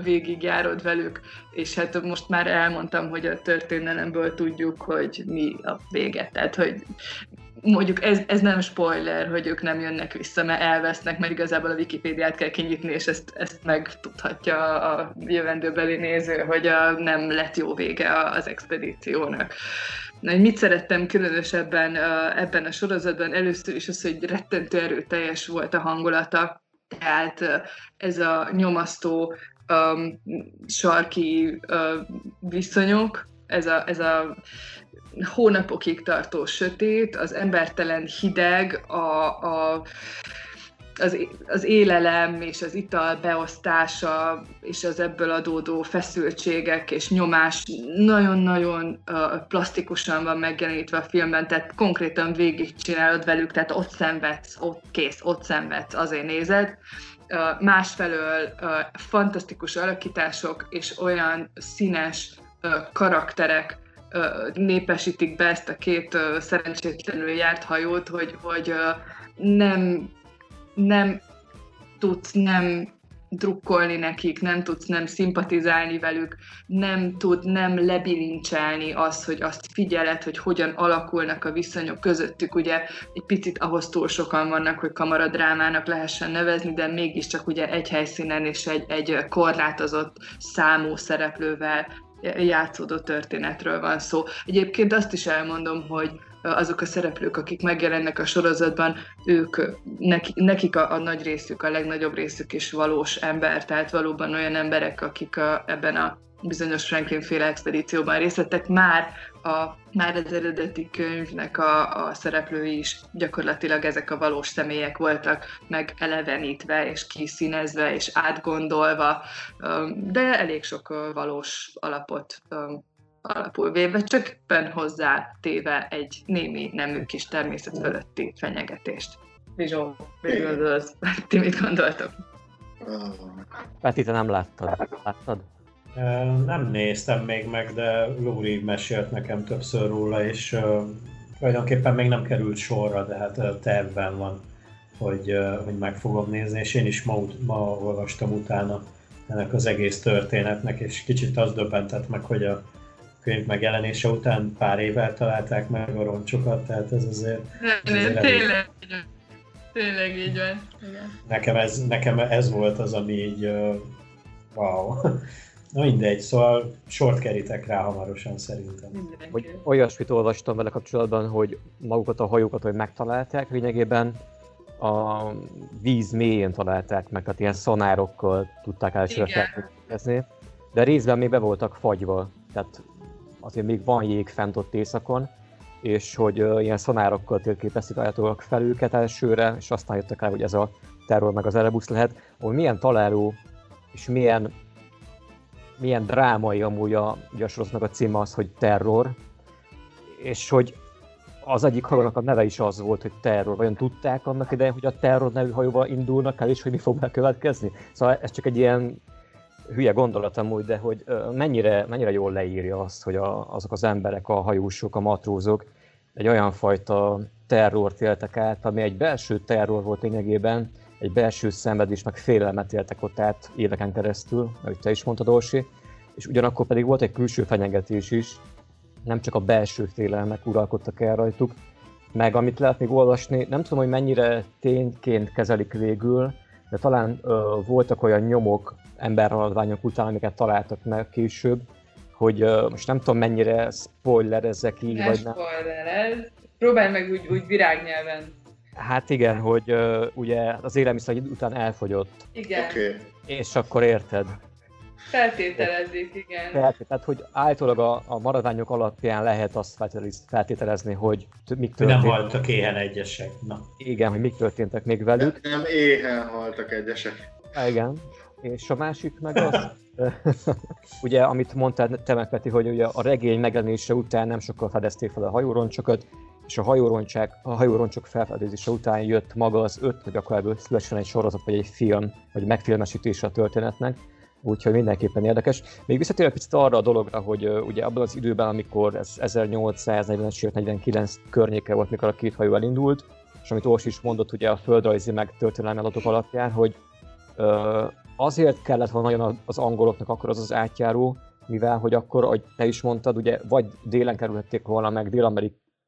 A: végigjárod velük. És hát most már elmondtam, hogy a történelemből tudjuk, hogy mi a vége. Tehát, hogy mondjuk ez, ez nem spoiler, hogy ők nem jönnek vissza, mert elvesznek, mert igazából a Wikipédiát kell kinyitni, és ezt, ezt megtudhatja a jövendőbeli néző, hogy a, nem lett jó vége az expedíciónak. Na, mit szerettem különösebben ebben a sorozatban? Először is az, hogy rettentő erőteljes volt a hangulata, tehát ez a nyomasztó um, sarki uh, viszonyok, ez a, ez a hónapokig tartó sötét, az embertelen hideg, a, a, az, az élelem és az ital beosztása és az ebből adódó feszültségek és nyomás nagyon-nagyon uh, plastikusan van megjelenítve a filmben, tehát konkrétan végigcsinálod velük, tehát ott szenvedsz, ott kész, ott szenvedsz, azért nézed. Uh, másfelől uh, fantasztikus alakítások és olyan színes uh, karakterek, népesítik be ezt a két szerencsétlenül járt hajót, hogy, hogy nem, nem tudsz nem drukkolni nekik, nem tudsz nem szimpatizálni velük, nem tud nem lebilincselni az, hogy azt figyeled, hogy hogyan alakulnak a viszonyok közöttük. Ugye egy picit ahhoz túl sokan vannak, hogy kamaradrámának lehessen nevezni, de mégiscsak ugye egy helyszínen és egy, egy korlátozott számú szereplővel játszódó történetről van szó. Egyébként azt is elmondom, hogy azok a szereplők, akik megjelennek a sorozatban, ők, nekik a, a nagy részük, a legnagyobb részük is valós ember, tehát valóban olyan emberek, akik a, ebben a bizonyos Franklin féle expedícióban részt vettek, már, a, már az eredeti könyvnek a, a szereplői is gyakorlatilag ezek a valós személyek voltak meg elevenítve és kiszínezve és átgondolva, de elég sok valós alapot alapul véve, csak éppen hozzá téve egy némi nemű kis természet fölötti fenyegetést. Bizsó, mit gondolsz? Ti mit gondoltok?
C: Peti, te nem láttad. Láttad?
B: Nem néztem még meg, de Lóri mesélt nekem többször róla, és tulajdonképpen még nem került sorra, de hát tervben van, hogy, hogy meg fogom nézni, és én is ma, ma olvastam utána ennek az egész történetnek, és kicsit az döbbentett meg, hogy a könyv megjelenése után pár évvel találták meg a roncsokat, tehát ez azért...
A: Nem, nem, tényleg, tényleg így van.
B: Igen. Nekem, ez, nekem ez volt az, ami így uh, wow. Na mindegy, szóval sort kerítek rá hamarosan szerintem.
C: Hogy olyasmit olvastam vele kapcsolatban, hogy magukat a hajókat, hogy megtalálták, lényegében a víz mélyén találták meg, tehát ilyen szanárokkal tudták elsőre feltételezni, de részben még be voltak fagyva, tehát azért még van jég fent ott éjszakon, és hogy uh, ilyen szanárokkal térképezték állítólag fel őket elsőre, és aztán jöttek rá, hogy ez a terror meg az Erebus lehet, ahol milyen találó és milyen, milyen drámai amúgy a, a sorozatnak a címe az, hogy terror, és hogy az egyik hajónak a neve is az volt, hogy terror. Vajon tudták annak idején, hogy a terror nevű hajóval indulnak el, és hogy mi fog bekövetkezni? Szóval ez csak egy ilyen hülye gondolat amúgy, de hogy mennyire, mennyire jól leírja azt, hogy a, azok az emberek, a hajósok, a matrózok egy olyan fajta terrort éltek át, ami egy belső terror volt lényegében, egy belső szenvedés, meg félelmet éltek ott át éveken keresztül, ahogy te is mondtad, Orsi, és ugyanakkor pedig volt egy külső fenyegetés is, nem csak a belső félelmek uralkodtak el rajtuk, meg amit lehet még olvasni, nem tudom, hogy mennyire tényként kezelik végül, de talán ö, voltak olyan nyomok emberhaladványok után, amiket találtak meg később, hogy ö, most nem tudom mennyire spoiler ezek így,
A: ne
C: vagy nem.
A: spoilerez. Próbálj meg úgy, úgy virágnyelven.
C: Hát igen, hogy ö, ugye az élelmiszer után elfogyott,
A: Igen, okay.
C: És akkor érted.
A: feltételezik, igen.
C: Tehát, tehát hogy állítólag a, a maradványok alapján lehet azt feltételezni- hogy t- mik
B: Hogy nem haltak éhen egyesek. Na.
C: igen, hogy mik történtek még velük.
D: Nem éhen haltak egyesek.
C: Há, igen. És a másik meg az, ugye, amit mondtál te meg, Peti, hogy ugye a regény megjelenése után nem sokkal fedezték fel a hajóroncsokat, és a hajóroncsák, a hajóroncsok felfedezése után jött maga az öt, hogy akkor ebből szülessen egy sorozat, vagy egy film, vagy megfilmesítése a történetnek. Úgyhogy mindenképpen érdekes. Még visszatérve picit arra a dologra, hogy uh, ugye abban az időben, amikor ez 1840-es, sőt 49 környéke volt, mikor a két hajó elindult, és amit Orsi is mondott ugye a földrajzi meg történelmi adatok alapján, hogy uh, azért kellett volna nagyon az angoloknak akkor az az átjáró, mivel hogy akkor, ahogy te is mondtad, ugye vagy délen kerülhették volna meg,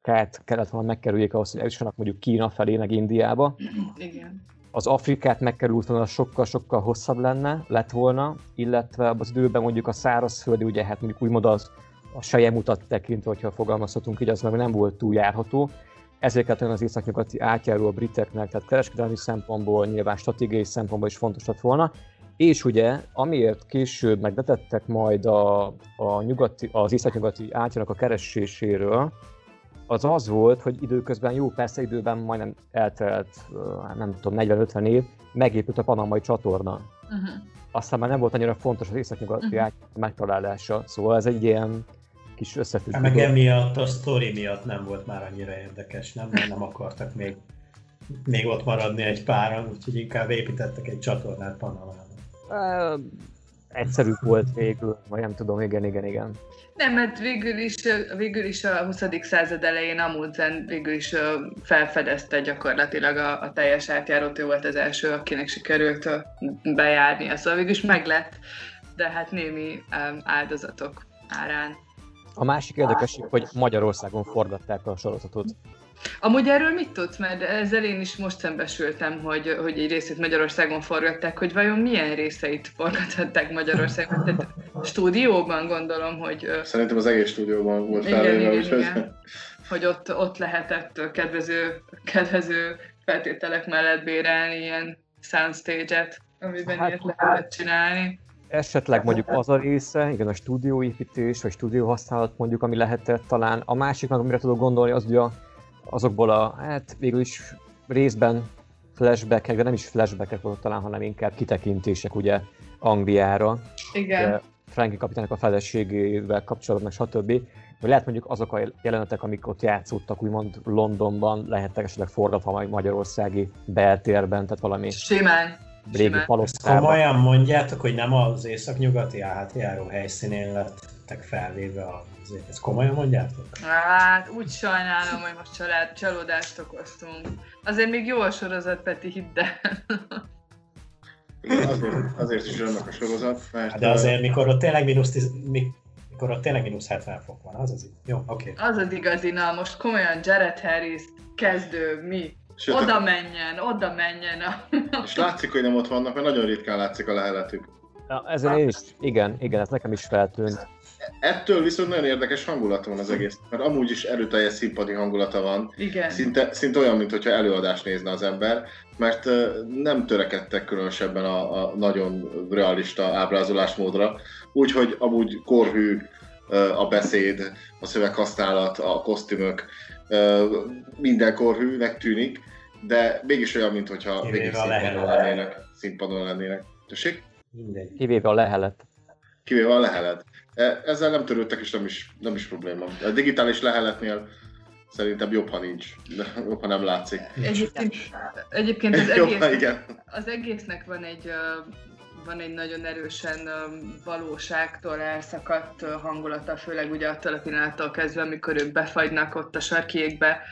C: Dél-Amerikát kellett volna megkerüljék ahhoz, hogy eljussanak mondjuk Kína felé, meg Indiába.
A: Igen.
C: Az Afrikát megkerült volna, sokkal-sokkal hosszabb lenne, lett volna, illetve az időben mondjuk a szárazföldi, ugye hát mondjuk úgymond az a sejemutat tekintve, hogyha fogalmazhatunk így, az meg nem volt túl járható. Ezért kellett az északnyugati átjáró a briteknek, tehát kereskedelmi szempontból, nyilván stratégiai szempontból is fontos lett volna. És ugye, amiért később meg betettek majd a, a nyugati, az északnyugati átjárónak a kereséséről, az az volt, hogy időközben, jó, persze időben majdnem eltelt, ö, nem tudom, 40-50 év, megépült a panamai csatorna.
A: Uh-huh.
C: Aztán már nem volt annyira fontos az északnyugati átjáró megtalálása, szóval ez egy ilyen kis összefüggő
B: Hát meg emiatt a sztori miatt nem volt már annyira érdekes, nem? Mert nem akartak még, még ott maradni egy páran, úgyhogy inkább építettek egy csatornát Panamában.
C: Egyszerű volt végül, vagy nem tudom, igen, igen, igen.
A: Nem, mert végül is, végül is a 20. század elején Amundsen végül is felfedezte gyakorlatilag a, a teljes átjárót, ő volt az első, akinek sikerült bejárnia, szóval végül is meglett, de hát némi áldozatok árán.
C: A másik érdekesség, hogy Magyarországon forgatták a sorozatot.
A: Amúgy erről mit tudsz? Mert ezzel én is most szembesültem, hogy, hogy egy részét Magyarországon forgatták, hogy vajon milyen részeit forgathatták Magyarországon. Tehát stúdióban gondolom, hogy,
D: Szerintem az egész stúdióban volt
A: Igen,
D: felvéve,
A: igen,
D: úgyhogy...
A: igen. hogy ott, ott lehetett kedvező, kedvező feltételek mellett bérelni ilyen soundstage-et, amiben
C: Hát-
A: ilyet lehetett csinálni.
C: Esetleg mondjuk az a része, igen, a stúdióépítés, vagy stúdióhasználat mondjuk, ami lehetett talán. A másik, meg amire tudok gondolni, az ugye azokból a, hát végül is részben flashbackek, de nem is flashbackek voltak talán, hanem inkább kitekintések ugye Angliára.
A: Igen.
C: Frankie kapitának a feleségével kapcsolatban, stb. Vagy lehet mondjuk azok a jelenetek, amik ott játszódtak, úgymond Londonban, lehettek esetleg forgatva majd magyarországi beltérben, tehát valami
A: Simán.
C: régi
A: Simán.
C: palotában.
B: Komolyan mondjátok, hogy nem az északnyugati átjáró helyszínén lettek felvéve a ezt komolyan mondjátok?
A: Hát úgy sajnálom, hogy most család, csalódást okoztunk. Azért még jó a sorozat, Peti, hidd el.
D: Azért, azért is jönnek a sorozat, mert...
B: Hát De azért, mikor ott tényleg mínusz, tíz, mikor ott tényleg mínusz 70 fok van, az az így. Jó, oké. Okay.
A: Az az igazi, na most komolyan Jared Harris, kezdő, mi?
D: Sőt,
A: oda menjen, oda menjen. A...
D: És látszik, hogy nem ott vannak, mert nagyon ritkán látszik a leheletük.
C: Ja, ezen én is, igen, igen, ez nekem is feltűnt.
D: Ettől viszont nagyon érdekes hangulata van az egész, mert amúgy is erőteljes színpadi hangulata van.
A: Igen.
D: Szinte, szinte olyan, mintha előadást nézne az ember, mert nem törekedtek különösebben a, a nagyon realista ábrázolásmódra, úgyhogy amúgy korhű a beszéd, a szöveghasználat, a kosztümök, minden korhűnek tűnik, de mégis olyan, mintha végig színpadon lennének. Színpadon lennének. Tessék?
B: Mindegy.
C: Kivéve a lehelet.
D: Kivéve a lehelet. Ezzel nem törődtek, és nem is, nem is probléma. A digitális leheletnél szerintem jobb, ha nincs, jobb, ha nem látszik.
A: Egyébként, egyébként az,
D: Jobb,
A: egész,
D: igen.
A: az egésznek van egy, van egy nagyon erősen valóságtól elszakadt hangulata, főleg ugye attól a pillanattól kezdve, amikor ők befagynak ott a sarkiékbe,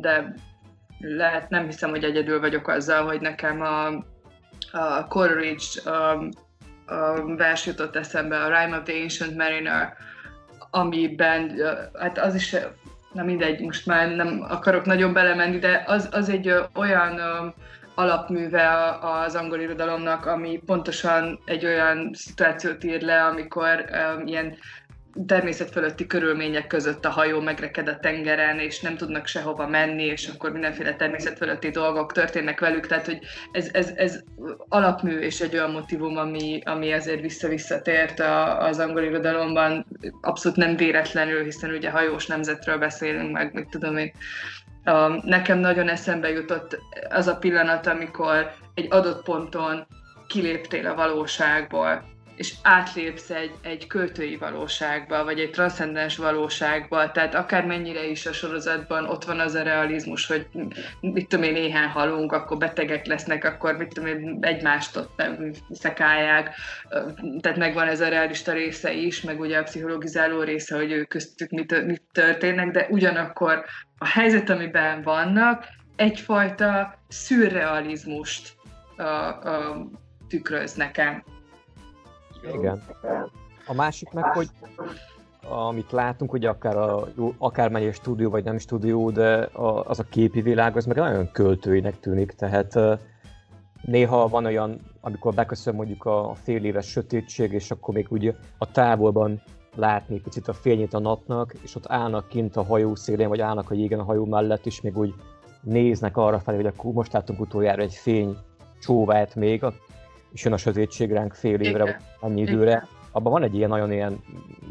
A: de lehet, nem hiszem, hogy egyedül vagyok azzal, hogy nekem a, a Coleridge a vers jutott eszembe, a Rime of the Ancient Mariner, amiben, hát az is, na mindegy, most már nem akarok nagyon belemenni, de az, az egy olyan alapműve az angol irodalomnak, ami pontosan egy olyan szituációt ír le, amikor um, ilyen természet fölötti körülmények között a hajó megreked a tengeren, és nem tudnak sehova menni, és akkor mindenféle természet fölötti dolgok történnek velük, tehát hogy ez, ez, ez alapmű és egy olyan motivum, ami, ami ezért vissza-visszatért az angol irodalomban, abszolút nem véletlenül, hiszen ugye hajós nemzetről beszélünk, meg mit tudom én, nekem nagyon eszembe jutott az a pillanat, amikor egy adott ponton kiléptél a valóságból, és átlépsz egy, egy költői valóságba, vagy egy transzcendens valóságba, tehát akármennyire is a sorozatban ott van az a realizmus, hogy mit tudom én, néhány halunk, akkor betegek lesznek, akkor mit tudom én, egymást ott szekálják, tehát megvan ez a realista része is, meg ugye a pszichologizáló része, hogy ők köztük mit, mit történnek, de ugyanakkor a helyzet, amiben vannak, egyfajta szürrealizmust a, a, tükröz nekem.
C: Igen. A másik meg, hogy amit látunk, hogy akár, a, akár stúdió, vagy nem stúdió, de a, az a képi világ, az meg nagyon költőinek tűnik, tehát néha van olyan, amikor beköszön mondjuk a fél éves sötétség, és akkor még úgy a távolban látni picit a fényét a napnak, és ott állnak kint a hajó szélén, vagy állnak a jégen a hajó mellett, és még úgy néznek arra felé, hogy akkor most látunk utoljára egy fény csóvát még, és jön a sötétség ránk fél évre, vagy annyi időre. Abban van egy ilyen nagyon ilyen,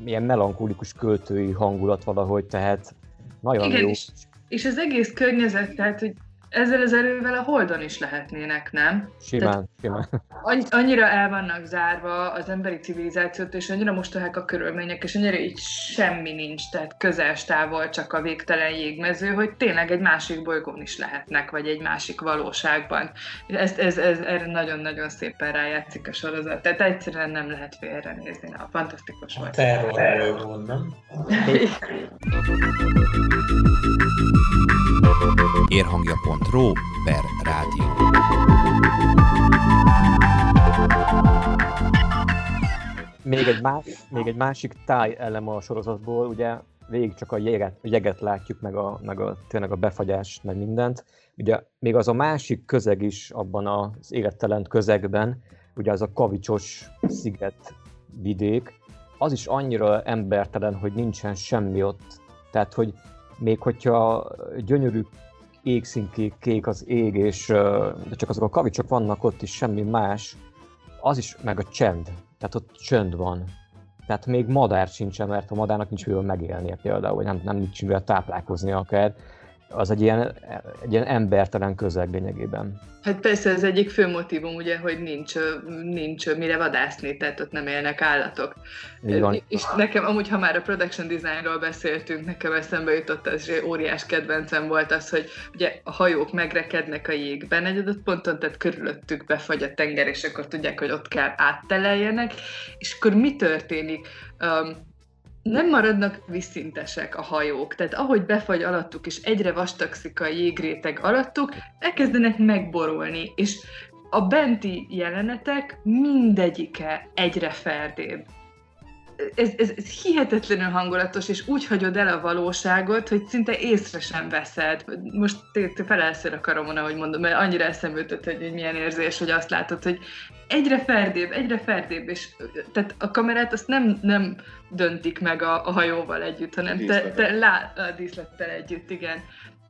C: ilyen melankolikus költői hangulat valahogy, tehát nagyon
A: Igen,
C: jó.
A: És, és az egész környezet, tehát hogy ezzel az erővel a Holdon is lehetnének, nem?
C: Simán, simán.
A: Annyira el vannak zárva az emberi civilizációt, és annyira mostohák a körülmények, és annyira így semmi nincs, tehát közel távol csak a végtelen jégmező, hogy tényleg egy másik bolygón is lehetnek, vagy egy másik valóságban. Ez, ez, ez erre nagyon-nagyon szépen rájátszik a sorozat, tehát egyszerűen nem lehet félrenézni. Na, fantasztikus volt. A
B: terror nem?
E: Érhangja.ro per rádió.
C: Még egy, más, még egy másik táj elem a sorozatból, ugye végig csak a jeget, a jeget látjuk, meg, a, meg a, tényleg a befagyást, meg mindent. Ugye még az a másik közeg is abban az élettelen közegben, ugye az a kavicsos sziget vidék, az is annyira embertelen, hogy nincsen semmi ott. Tehát, hogy még hogyha gyönyörű égszínkék, kék az ég, és de csak azok a kavicsok vannak ott is, semmi más, az is, meg a csend. Tehát ott csönd van. Tehát még madár sincsen, mert a madárnak nincs mivel megélnie például, vagy nem, nem nincs mivel táplálkozni akár az egy ilyen, egy ilyen embertelen közeg lényegében.
A: Hát persze az egyik fő motivum ugye, hogy nincs, nincs mire vadászni, tehát ott nem élnek állatok. van. És nekem amúgy, ha már a production designról beszéltünk, nekem eszembe jutott az, hogy óriás kedvencem volt az, hogy ugye a hajók megrekednek a jégben egy adott ponton, tehát körülöttük befagy a tenger, és akkor tudják, hogy ott kell átteleljenek, és akkor mi történik? Um, nem maradnak visszintesek a hajók, tehát ahogy befagy alattuk, és egyre vastagszik a jégréteg alattuk, elkezdenek megborulni, és a benti jelenetek mindegyike egyre ferdébb. Ez, ez, ez hihetetlenül hangulatos, és úgy hagyod el a valóságot, hogy szinte észre sem veszed. Most te, felelször a karomon, ahogy mondom, mert annyira eszembe jutott, hogy milyen érzés, hogy azt látod, hogy egyre ferdébb, egyre ferdébb, és tehát a kamerát azt nem, nem döntik meg a, a hajóval együtt, hanem te, te lá, a díszlettel együtt, igen.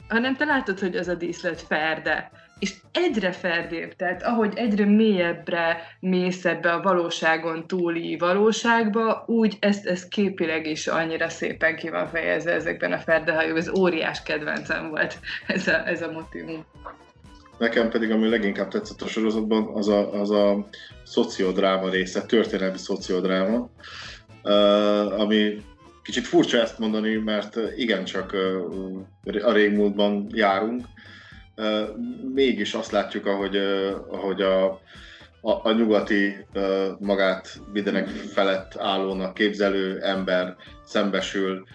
A: Hanem te látod, hogy az a díszlet ferde. És egyre ferdébb, tehát ahogy egyre mélyebbre mész ebbe a valóságon túli valóságba, úgy ezt, ezt képileg is annyira szépen ki van fejezve ezekben a ferdehajók. Ez óriás kedvencem volt ez a, ez a motivum.
D: Nekem pedig, ami leginkább tetszett a sorozatban, az a, az a szociodráma része, történelmi szociodráma, ami kicsit furcsa ezt mondani, mert igencsak a régmúltban járunk, mégis azt látjuk, ahogy, ahogy a, a, a nyugati magát mindenek felett állónak képzelő ember szembesül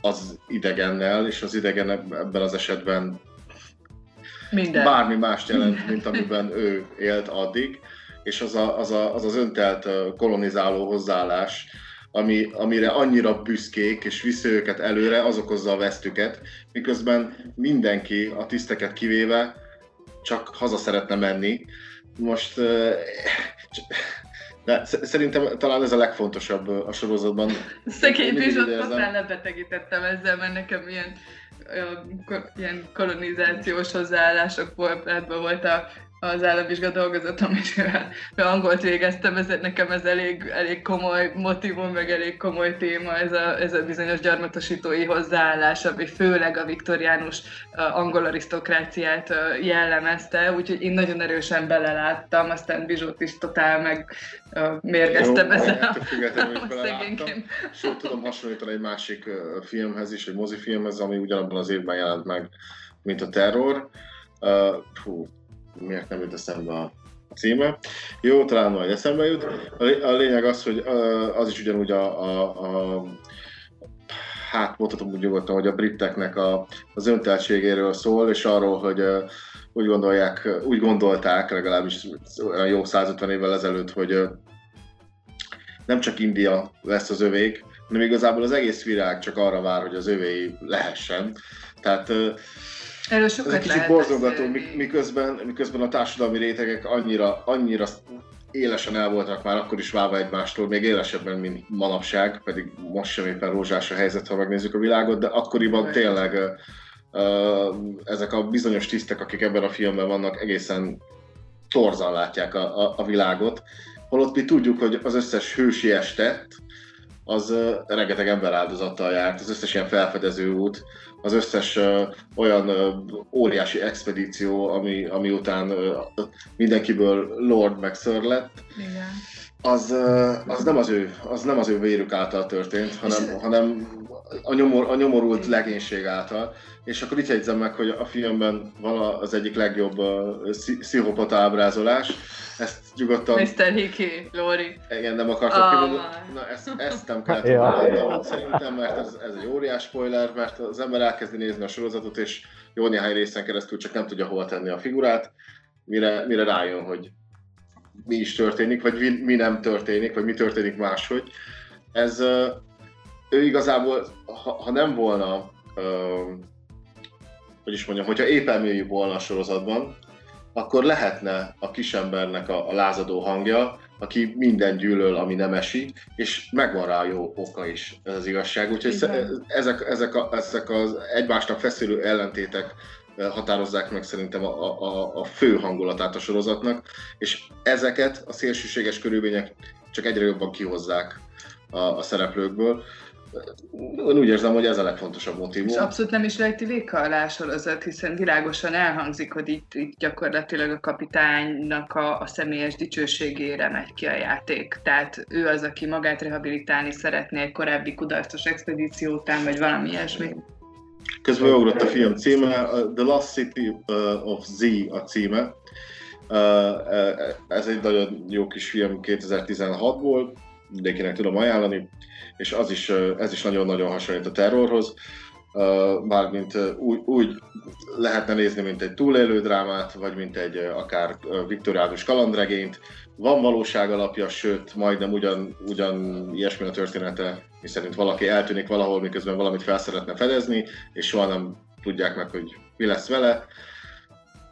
D: az idegennel, és az idegen ebben az esetben minden. bármi mást jelent, mint amiben ő élt addig, és az a, az, a, az, az öntelt kolonizáló hozzáállás, ami, amire annyira büszkék, és viszi őket előre, az okozza a vesztüket, miközben mindenki, a tiszteket kivéve, csak haza szeretne menni. Most de szerintem talán ez a legfontosabb a sorozatban.
A: Szegény Pizsot aztán lebetegítettem ezzel, mert nekem ilyen ilyen kolonizációs hozzáállások volt, ebben volt a az államvizsga dolgozatom, és mivel angolt végeztem, ezért nekem ez elég, elég komoly motivum, meg elég komoly téma, ez a, ez a bizonyos gyarmatosítói hozzáállás, ami főleg a viktoriánus angol arisztokráciát jellemezte, úgyhogy én nagyon erősen beleláttam, aztán Bizsót is totál meg mérgeztem ezzel a,
D: a szegényként. Sőt, tudom hasonlítani egy másik filmhez is, egy mozifilmhez, ami ugyanabban az évben jelent meg, mint a terror. Uh, fú, miért nem jut eszembe a címe. Jó, talán majd eszembe jut. A lényeg az, hogy az is ugyanúgy a, a, a hát mondhatom úgy nyugodtan, hogy a briteknek a, az önteltségéről szól, és arról, hogy úgy gondolják, úgy gondolták legalábbis olyan jó 150 évvel ezelőtt, hogy nem csak India lesz az övék, hanem igazából az egész világ csak arra vár, hogy az övéi lehessen. Tehát
A: Erről sokat Ez egy
D: kicsit borzongató, miközben, miközben a társadalmi rétegek annyira, annyira élesen el voltak már akkor is válva egymástól, még élesebben, mint manapság, pedig most sem éppen rózsás a helyzet, ha megnézzük a világot, de akkoriban tényleg ezek a bizonyos tisztek, akik ebben a filmben vannak, egészen torzan látják a, a, a világot. Holott mi tudjuk, hogy az összes hősi estet, az rengeteg ember áldozattal járt, az összes ilyen felfedező út, az összes olyan óriási expedíció, ami, ami után mindenkiből Lord meg Sir lett, Igen. Az, az, nem az, ő, az nem az ő vérük által történt, hanem, hanem a, nyomor, a nyomorult legénység által. És akkor itt jegyzem meg, hogy a filmben van az egyik legjobb uh, pszichopata ábrázolás, ezt nyugodtan...
A: Mr. Hickey, Lori.
D: Igen, nem akartam oh, kimondani. Na, ezt, ezt nem kellett ja. szerintem, mert ez, ez egy óriás spoiler, mert az ember elkezdi nézni a sorozatot, és jó néhány részen keresztül csak nem tudja hova tenni a figurát, mire, mire rájön, hogy mi is történik, vagy mi, mi nem történik, vagy mi történik máshogy. Ez ő igazából, ha, ha nem volna, hogy is mondjam, hogyha épp volna a sorozatban, akkor lehetne a kisembernek a, a lázadó hangja, aki minden gyűlöl, ami nem esik, és megvan rá jó oka is, ez az igazság. Úgyhogy Igen. ezek, ezek, a, ezek az egymásnak feszülő ellentétek határozzák meg szerintem a, a, a fő hangulatát a sorozatnak, és ezeket a szélsőséges körülmények csak egyre jobban kihozzák a, a szereplőkből. Én úgy érzem, hogy ez a legfontosabb motivum. És
A: abszolút nem is rejti véka alá sorozat, hiszen világosan elhangzik, hogy itt, itt gyakorlatilag a kapitánynak a, a személyes dicsőségére megy ki a játék. Tehát ő az, aki magát rehabilitálni szeretné egy korábbi kudarcos expedíció után, vagy valami ilyesmi.
D: Közben ugrott a film címe, The Last City uh, of Z a címe. Uh, uh, ez egy nagyon jó kis film 2016-ból, mindenkinek tudom ajánlani, és az is, ez is nagyon-nagyon hasonlít a terrorhoz, mármint úgy, úgy lehetne nézni, mint egy túlélő drámát, vagy mint egy akár viktoriánus kalandregényt. Van valóság alapja, sőt, majdnem ugyan, ugyan ilyesmi a története, miszerint valaki eltűnik valahol, miközben valamit fel szeretne fedezni, és soha nem tudják meg, hogy mi lesz vele,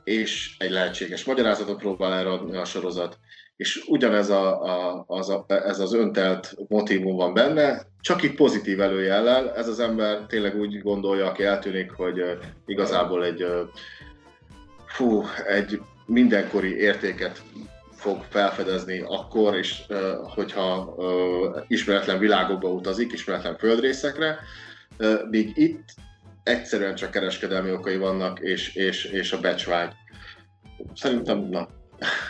D: és egy lehetséges magyarázatot próbál erre a sorozat és ugyanez a, a, az, a, ez az öntelt motivum van benne, csak itt pozitív előjellel. Ez az ember tényleg úgy gondolja, aki eltűnik, hogy igazából egy, fú, egy mindenkori értéket fog felfedezni akkor, és hogyha ismeretlen világokba utazik, ismeretlen földrészekre, míg itt egyszerűen csak kereskedelmi okai vannak, és, és, és a becsvágy. Szerintem, na,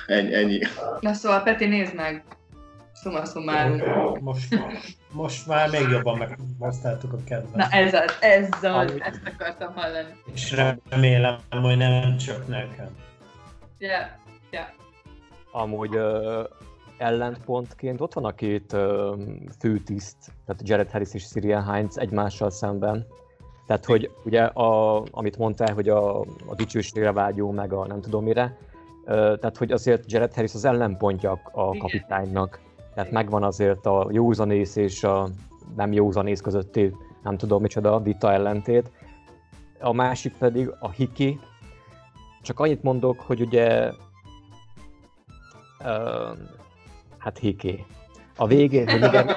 D: ennyi, ennyi.
A: Na szóval Peti, nézd meg! Szuma szumárum.
B: Most, most már még jobban meghoztáltuk a kedvet.
A: Na ez az, ez az, Amúgy... ezt akartam hallani.
B: És remélem, hogy nem csak nekem.
A: Yeah, yeah.
C: Amúgy uh, ellentpontként ott van a két uh, főtiszt, tehát Jared Harris és Sirian Heinz egymással szemben. Tehát, hogy ugye, a, amit mondtál, hogy a, a dicsőségre vágyó, meg a nem tudom mire, tehát hogy azért Jared Harris az ellenpontja a kapitánynak. Tehát megvan azért a józanész és a nem józanész közötti, nem tudom micsoda, vita ellentét. A másik pedig a Hiki. Csak annyit mondok, hogy ugye uh, hát Hiki. A végén, hogy igen,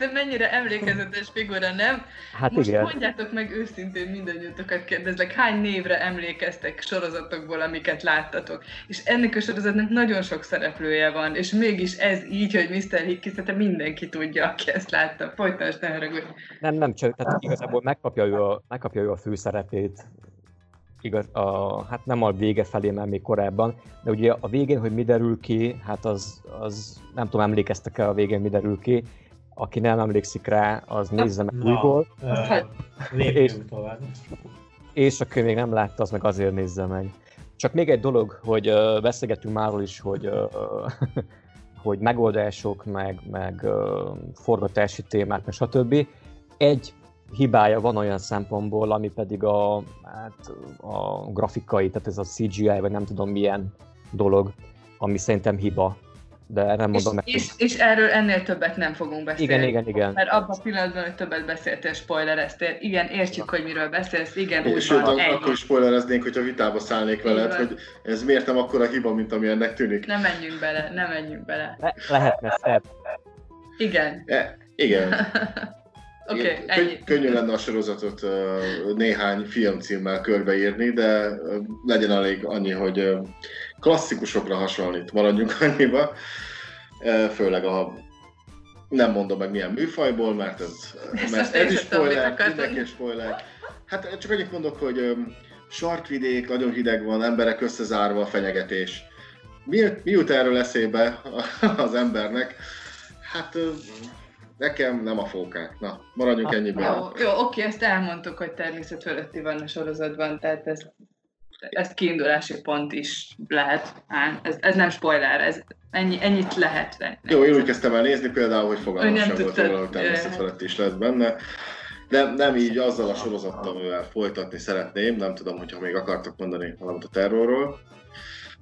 A: ez mennyire emlékezetes figura, nem?
C: Hát
A: Most
C: igen.
A: mondjátok meg őszintén mindannyiatokat kérdezlek, hány névre emlékeztek sorozatokból, amiket láttatok? És ennek a sorozatnak nagyon sok szereplője van, és mégis ez így, hogy Mr. Hickey, te mindenki tudja, aki ezt látta. Folytasd, ne haragudj.
C: Nem, nem, csak tehát igazából megkapja ő a, megkapja ő a főszerepét, igaz, a, hát nem a vége felé, mert még korábban, de ugye a végén, hogy mi derül ki, hát az, az nem tudom, emlékeztek-e a végén, mi derül ki, aki nem emlékszik rá, az nézze meg Na, újból.
B: és, tovább.
C: És aki még nem látta, az meg azért nézze meg. Csak még egy dolog, hogy uh, beszélgetünk már is, hogy, uh, hogy megoldások, meg, meg uh, forgatási témák, meg stb. Egy hibája van olyan szempontból, ami pedig a, hát, a grafikai, tehát ez a CGI, vagy nem tudom milyen dolog, ami szerintem hiba de nem mondom
A: és, meg. És, és erről ennél többet nem fogunk beszélni.
C: Igen, igen, igen.
A: Mert abban a pillanatban, hogy többet beszéltél, spoilereztél. Igen, értjük, hogy miről beszélsz. Igen, úgy
D: Sőt, van, akkor is spoilereznénk, hogyha vitába szállnék veled, hogy ez miért nem akkora hiba, mint ami ennek tűnik.
A: Nem menjünk bele, nem menjünk bele. Le,
C: lehetne szebb.
A: Igen.
D: E, igen.
A: Oké, okay, ennyi.
D: Könnyű lenne a sorozatot néhány filmcímmel körbeírni, de legyen elég annyi, hogy klasszikusokra hasonlít, maradjunk annyiba, főleg a nem mondom meg milyen műfajból, mert ez, mert ez is spoiler, mindenki spoiler. Hát csak annyit mondok, hogy sarkvidék, nagyon hideg van, emberek összezárva, fenyegetés. Mi, mi jut erről eszébe az embernek? Hát nekem nem a fókák. Na, maradjunk ennyiben.
A: Jó, jó, oké, ezt elmondtuk, hogy természet fölötti van a sorozatban, tehát ez ez kiindulási pont is lehet. Ez, ez nem spoiler, ez ennyi, ennyit lehet venni.
D: Jó, én úgy kezdtem el nézni például, hogy fogalmam sem volt róla, hogy természet felett is lett benne. De nem így azzal a sorozattal, amivel folytatni szeretném, nem tudom, hogyha még akartok mondani valamit a terrorról.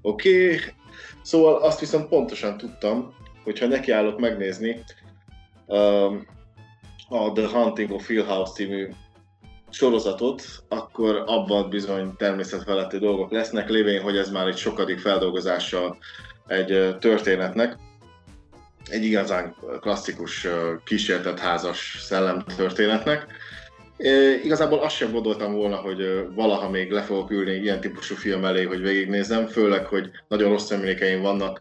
D: Oké, okay. szóval azt viszont pontosan tudtam, hogyha nekiállok megnézni a The Hunting of Hill House című sorozatot, akkor abban bizony természetfeletti dolgok lesznek, lévén, hogy ez már egy sokadik feldolgozása egy történetnek. Egy igazán klasszikus kísértett házas szellem történetnek. Igazából azt sem gondoltam volna, hogy valaha még le fogok ülni ilyen típusú film elé, hogy végignézem, főleg, hogy nagyon rossz emlékeim vannak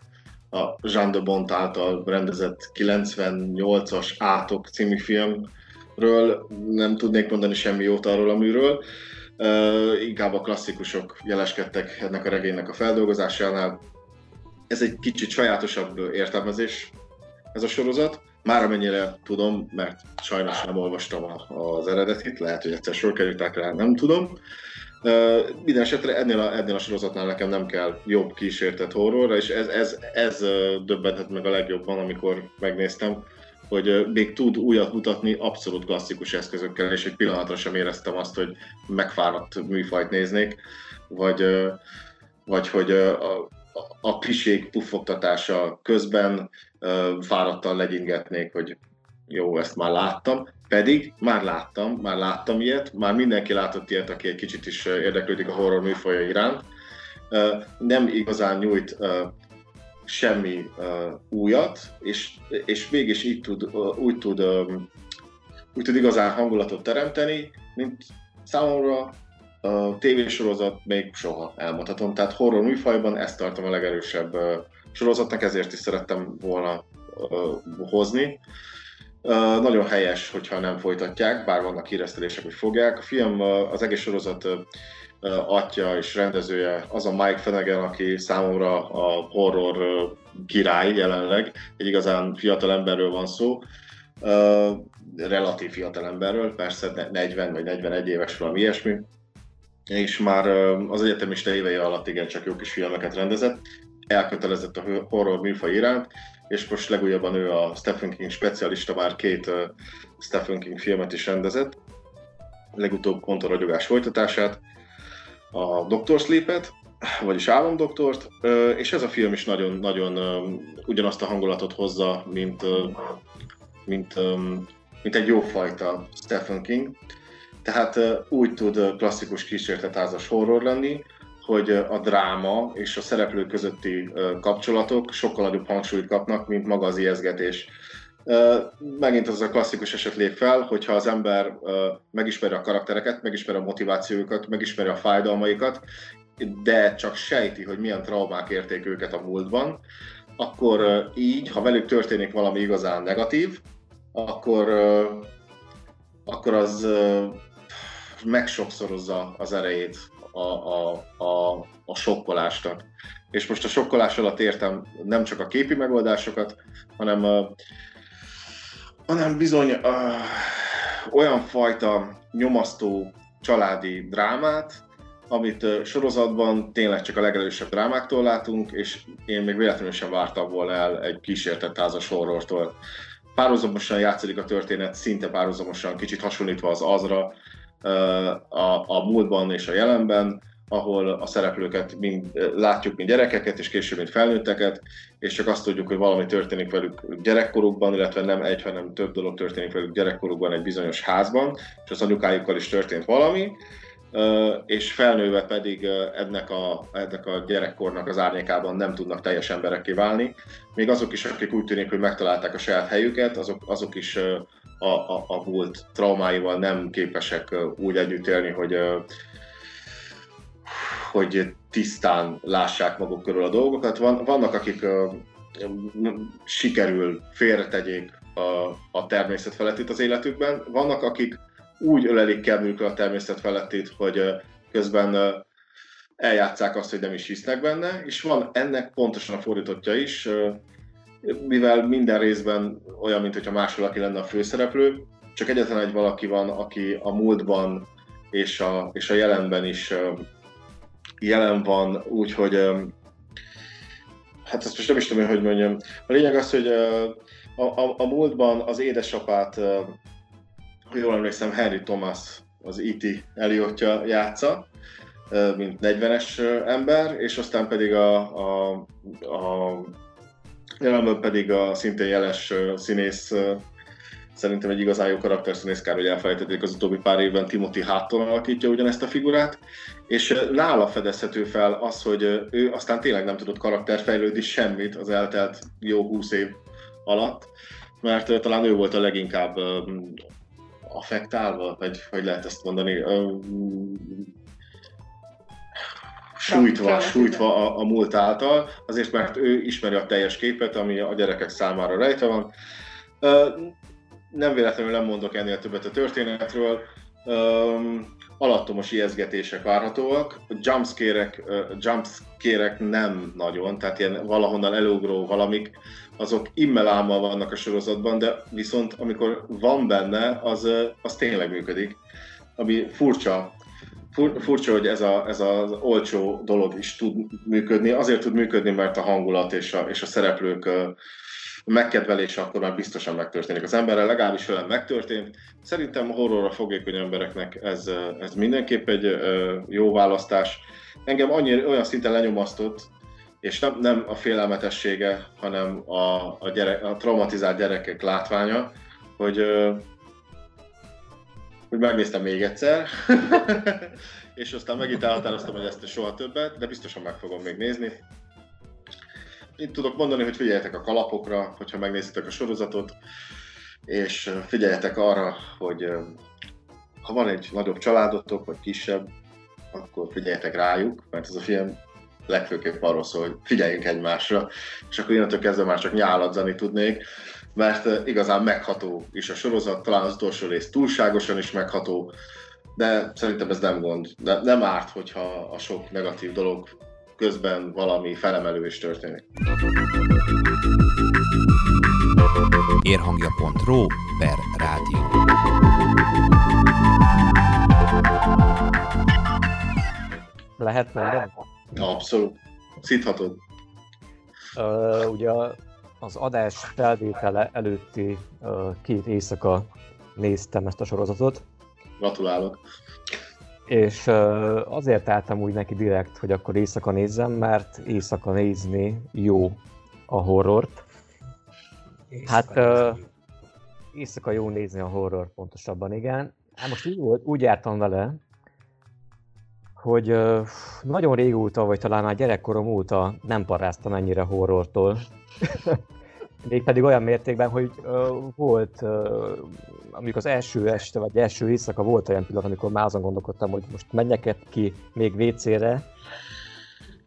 D: a Jean de Bont által rendezett 98-as Átok című filmről. Nem tudnék mondani semmi jót arról a műről. Uh, inkább a klasszikusok jeleskedtek ennek a regénynek a feldolgozásánál. Ez egy kicsit sajátosabb értelmezés, ez a sorozat. Már amennyire tudom, mert sajnos nem olvastam az eredetit, lehet, hogy egyszer sor kerültek rá, nem tudom. Uh, minden esetre ennél a, ennél a sorozatnál nekem nem kell jobb kísértett horrorra, és ez, ez, ez döbbentett meg a legjobban, amikor megnéztem, hogy még tud újat mutatni abszolút klasszikus eszközökkel, és egy pillanatra sem éreztem azt, hogy megfáradt műfajt néznék, vagy, vagy hogy a, a klisék puffogtatása közben fáradtan legyingetnék, hogy jó, ezt már láttam, pedig már láttam, már láttam ilyet, már mindenki látott ilyet, aki egy kicsit is érdeklődik a horror műfaja iránt. Nem igazán nyújt semmi újat, és, és mégis így tud, úgy, tud, úgy tud igazán hangulatot teremteni, mint számomra a tévésorozat még soha elmondhatom. Tehát horror műfajban ezt tartom a legerősebb sorozatnak, ezért is szerettem volna hozni. Nagyon helyes, hogyha nem folytatják, bár vannak híresztelések, hogy fogják. A film, az egész sorozat atya és rendezője az a Mike Flanagan, aki számomra a horror király jelenleg. Egy igazán fiatal emberről van szó relatív fiatal emberről, persze 40 vagy 41 éves valami ilyesmi, és már az egyetemista évei alatt igen csak jó kis filmeket rendezett, elkötelezett a horror műfaj iránt, és most legújabban ő a Stephen King specialista, már két Stephen King filmet is rendezett, legutóbb pont a ragyogás folytatását, a Doctor Sleep-et, vagyis Álomdoktort, és ez a film is nagyon-nagyon ugyanazt a hangulatot hozza, mint, mint, mint egy jófajta Stephen King. Tehát úgy tud klasszikus kísérletázas horror lenni, hogy a dráma és a szereplők közötti kapcsolatok sokkal nagyobb hangsúlyt kapnak, mint maga az ijeszgetés. Megint az a klasszikus eset lép fel, hogyha az ember megismeri a karaktereket, megismeri a motivációjukat, megismeri a fájdalmaikat, de csak sejti, hogy milyen traumák érték őket a múltban, akkor így, ha velük történik valami igazán negatív, akkor, akkor az megsokszorozza az erejét a, a, a, a sokkolásnak. És most a sokkolás alatt értem nem csak a képi megoldásokat, hanem, hanem bizony uh, olyan fajta nyomasztó családi drámát, amit uh, sorozatban tényleg csak a legelősebb drámáktól látunk, és én még véletlenül sem vártam volna el egy kísértett házas horrortól. Párhuzamosan játszik a történet, szinte párhuzamosan, kicsit hasonlítva az azra, a, a múltban és a jelenben, ahol a szereplőket mind, látjuk, mint gyerekeket, és később, mint felnőtteket, és csak azt tudjuk, hogy valami történik velük gyerekkorukban, illetve nem egy, hanem több dolog történik velük gyerekkorukban egy bizonyos házban, és az anyukájukkal is történt valami, és felnőve pedig ennek a, ennek a gyerekkornak az árnyékában nem tudnak teljes emberekké válni. Még azok is, akik úgy tűnik, hogy megtalálták a saját helyüket, azok, azok is a, a, a múlt traumáival nem képesek úgy együtt élni, hogy, hogy tisztán lássák maguk körül a dolgokat. Van, vannak, akik sikerül félretegyék a, a természet felettét az életükben, vannak, akik úgy ölelik kedvükre a természet felettét, hogy közben eljátszák azt, hogy nem is hisznek benne, és van ennek pontosan a fordítottja is, mivel minden részben olyan, mintha más valaki lenne a főszereplő, csak egyetlen egy valaki van, aki a múltban és a, és a jelenben is jelen van, úgyhogy hát ezt most nem is tudom, hogy mondjam. A lényeg az, hogy a, a, a múltban az édesapát, ha jól emlékszem, Henry Thomas, az E.T. Eliotja játsza, mint 40-es ember, és aztán pedig a, a, a Jelenben pedig a szintén jeles színész, szerintem egy igazán jó karakterszínész, kár, hogy elfelejtették az utóbbi pár évben, Timothy Hátton alakítja ugyanezt a figurát, és nála fedezhető fel az, hogy ő aztán tényleg nem tudott karakterfejlődni semmit az eltelt jó húsz év alatt, mert talán ő volt a leginkább affektálva, vagy hogy lehet ezt mondani, sújtva, sújtva a, a múlt által, azért mert ő ismeri a teljes képet, ami a gyerekek számára rejtve van. Nem véletlenül nem mondok ennél többet a történetről. Alattomos ijeszgetések várhatóak, jumpscare-ek, jumpscare nem nagyon, tehát ilyen valahonnan elugró valamik, azok immelámmal vannak a sorozatban, de viszont amikor van benne, az, az tényleg működik. Ami furcsa, Fur, furcsa, hogy ez, a, ez az olcsó dolog is tud működni. Azért tud működni, mert a hangulat és a, és a szereplők megkedvelése akkor már biztosan megtörténik. Az emberrel legalábbis velem megtörtént. Szerintem a horrorra fogékony embereknek ez, ez mindenképp egy jó választás. Engem annyira olyan szinten lenyomasztott, és nem, nem a félelmetessége, hanem a, a, gyerek, a traumatizált gyerekek látványa, hogy hogy megnéztem még egyszer, és aztán megint elhatároztam, hogy ezt soha többet, de biztosan meg fogom még nézni. Itt tudok mondani, hogy figyeljetek a kalapokra, hogyha megnézitek a sorozatot, és figyeljetek arra, hogy ha van egy nagyobb családotok, vagy kisebb, akkor figyeljetek rájuk, mert ez a film legfőképp arról szól, hogy figyeljünk egymásra, és akkor innentől kezdve már csak nyáladzani tudnék mert igazán megható is a sorozat, talán az utolsó rész túlságosan is megható, de szerintem ez nem gond. De nem árt, hogyha a sok negatív dolog közben valami felemelő is történik.
E: Érhangja.ro per rádió.
C: Lehet mondani?
D: Abszolút. Szíthatod.
C: Uh, ugye az adás felvétele előtti két éjszaka néztem ezt a sorozatot.
D: Gratulálok.
C: És azért álltam úgy neki direkt, hogy akkor éjszaka nézzem, mert éjszaka nézni jó a horrort. Éjszaka hát éjszaka jó nézni a horror, pontosabban igen. Hát most úgy, volt, úgy jártam vele, hogy nagyon régóta, vagy talán már gyerekkorom óta nem paráztam ennyire horrortól. Mégpedig olyan mértékben, hogy uh, volt, uh, amikor az első este, vagy első éjszaka volt olyan pillanat, amikor már azon gondolkodtam, hogy most menjek ki még WC-re,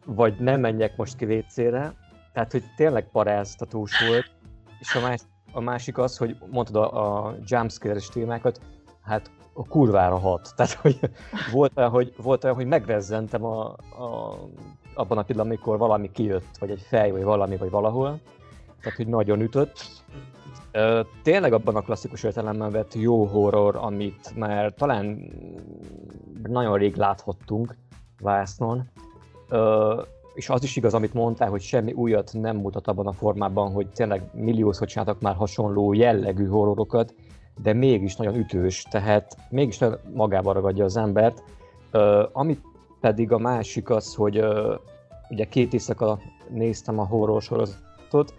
C: vagy nem menjek most ki WC-re. Tehát, hogy tényleg paráztatós volt. És a, más, a másik az, hogy mondtad a, a jumpscare-es témákat, hát a kurvára hat. Tehát, hogy volt olyan, hogy, volt olyan, hogy megrezzentem a, a, abban a pillanatban, amikor valami kijött, vagy egy fej, vagy valami, vagy valahol tehát hogy nagyon ütött. Tényleg abban a klasszikus értelemben vett jó horror, amit már talán nagyon rég láthattunk vásznon. És az is igaz, amit mondtál, hogy semmi újat nem mutat abban a formában, hogy tényleg milliószor csináltak már hasonló jellegű horrorokat, de mégis nagyon ütős, tehát mégis magába ragadja az embert. Amit pedig a másik az, hogy ugye két éjszaka néztem a horror sorozatot,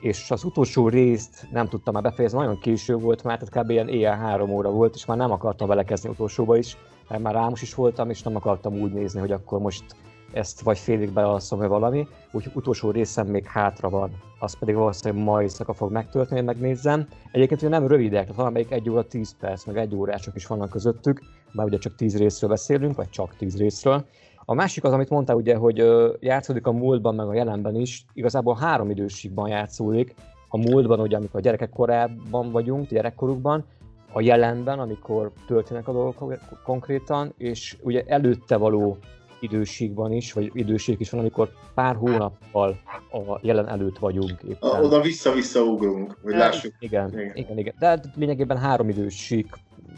C: és az utolsó részt nem tudtam már befejezni, nagyon késő volt már, tehát kb. ilyen éjjel három óra volt, és már nem akartam belekezdeni utolsóba is, mert már rámos is voltam, és nem akartam úgy nézni, hogy akkor most ezt vagy félig belalszom, vagy valami, úgyhogy utolsó részem még hátra van, az pedig valószínűleg ma éjszaka fog megtörténni, megnézzem. Egyébként ugye nem rövidek, tehát valamelyik egy óra 10 perc, meg egy órások is vannak közöttük, bár ugye csak 10 részről beszélünk, vagy csak 10 részről, a másik az, amit mondtál ugye, hogy játszódik a múltban, meg a jelenben is, igazából három időségben játszódik. A múltban, ugye, amikor a gyerekek korában vagyunk, gyerekkorukban, a jelenben, amikor történnek a dolgok konkrétan, és ugye előtte való időségben is, vagy időség is van, amikor pár hónappal a jelen előtt vagyunk.
D: Éppen. A, oda vissza-vissza ugrunk, hogy lássuk.
C: Igen, igen, igen, igen. De hát lényegében három időség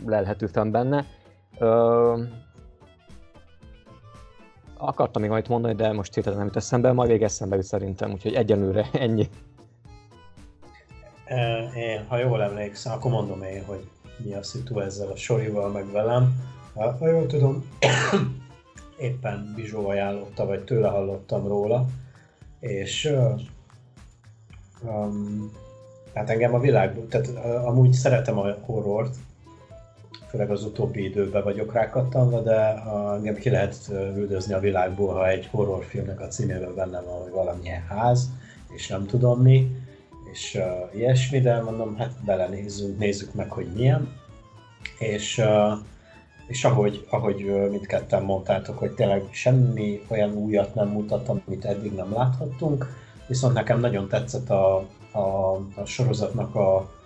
C: lelhető fenn benne. Ö, akartam még valamit mondani, de most hirtelen nem jut eszembe, majd még eszembe jut szerintem, úgyhogy egyenlőre ennyi.
B: Én, ha jól emlékszem, akkor mondom én, hogy mi a szitu ezzel a sorival, meg velem. Ha jól tudom, éppen Bizsó ajánlotta, vagy tőle hallottam róla, és um, hát engem a világ, tehát amúgy szeretem a horrort, főleg az utóbbi időben vagyok rákattanva, de engem ki lehet üldözni a világból, ha egy horrorfilmnek a címében benne van, hogy valamilyen ház, és nem tudom mi, és uh, ilyesmi, de mondom, hát belenézzünk, nézzük meg, hogy milyen. és, és ahogy, ahogy mindketten mondtátok, hogy tényleg semmi olyan újat nem mutat, amit eddig nem láthattunk, viszont nekem nagyon tetszett a, a, a sorozatnak a,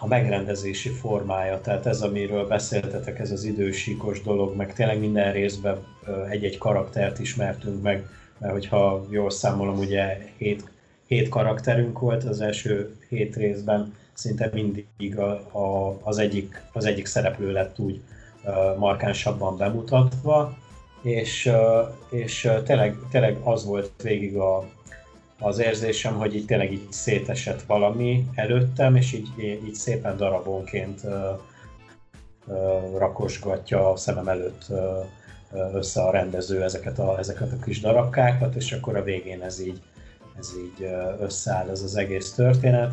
B: a megrendezési formája, tehát ez, amiről beszéltetek, ez az idősíkos dolog, meg tényleg minden részben egy-egy karaktert ismertünk meg, mert hogyha jól számolom, ugye hét, hét karakterünk volt az első hét részben, szinte mindig a, a, az, egyik, az egyik szereplő lett úgy markánsabban bemutatva, és, és tényleg, tényleg az volt végig a, az érzésem, hogy így tényleg így szétesett valami előttem, és így, így szépen darabonként rakosgatja a szemem előtt össze a rendező ezeket a, ezeket a kis darabkákat, és akkor a végén ez így, ez így összeáll ez az egész történet,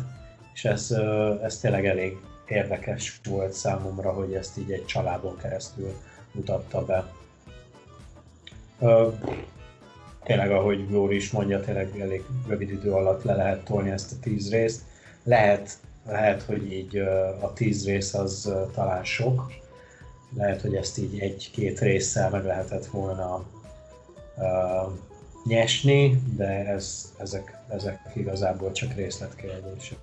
B: és ez, ez tényleg elég érdekes volt számomra, hogy ezt így egy családon keresztül mutatta be. Tényleg, ahogy Jóri is mondja, tényleg elég rövid idő alatt le lehet tolni ezt a tíz részt. Lehet, lehet hogy így a tíz rész az talán sok, lehet, hogy ezt így egy-két résszel meg lehetett volna uh, nyesni, de ez, ezek, ezek igazából csak részletkérdések.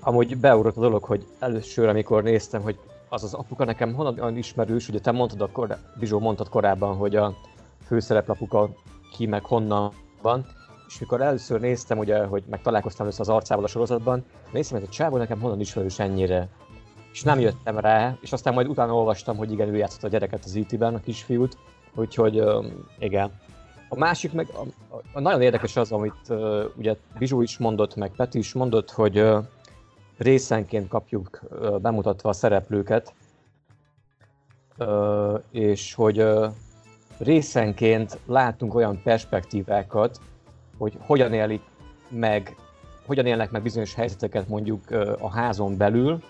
C: Amúgy beugrott a dolog, hogy először, amikor néztem, hogy az az apuka nekem honnan ismerős, ugye te mondtad, a kor- Bizsó mondtad korábban, hogy a főszereplapuka ki meg honnan van, és mikor először néztem, ugye, hogy meg találkoztam össze az arcával a sorozatban, néztem, hogy a csávó nekem honnan ismerős ennyire és nem jöttem rá, és aztán majd utána olvastam, hogy igen, ő játszott a gyereket az IT-ben, a kisfiút, úgyhogy igen. A másik meg, a, a, a nagyon érdekes az, amit uh, ugye Bizsú is mondott, meg Peti is mondott, hogy uh, részenként kapjuk uh, bemutatva a szereplőket, uh, és hogy uh, részenként látunk olyan perspektívákat, hogy hogyan élik meg, hogyan élnek meg bizonyos helyzeteket mondjuk a házon belül,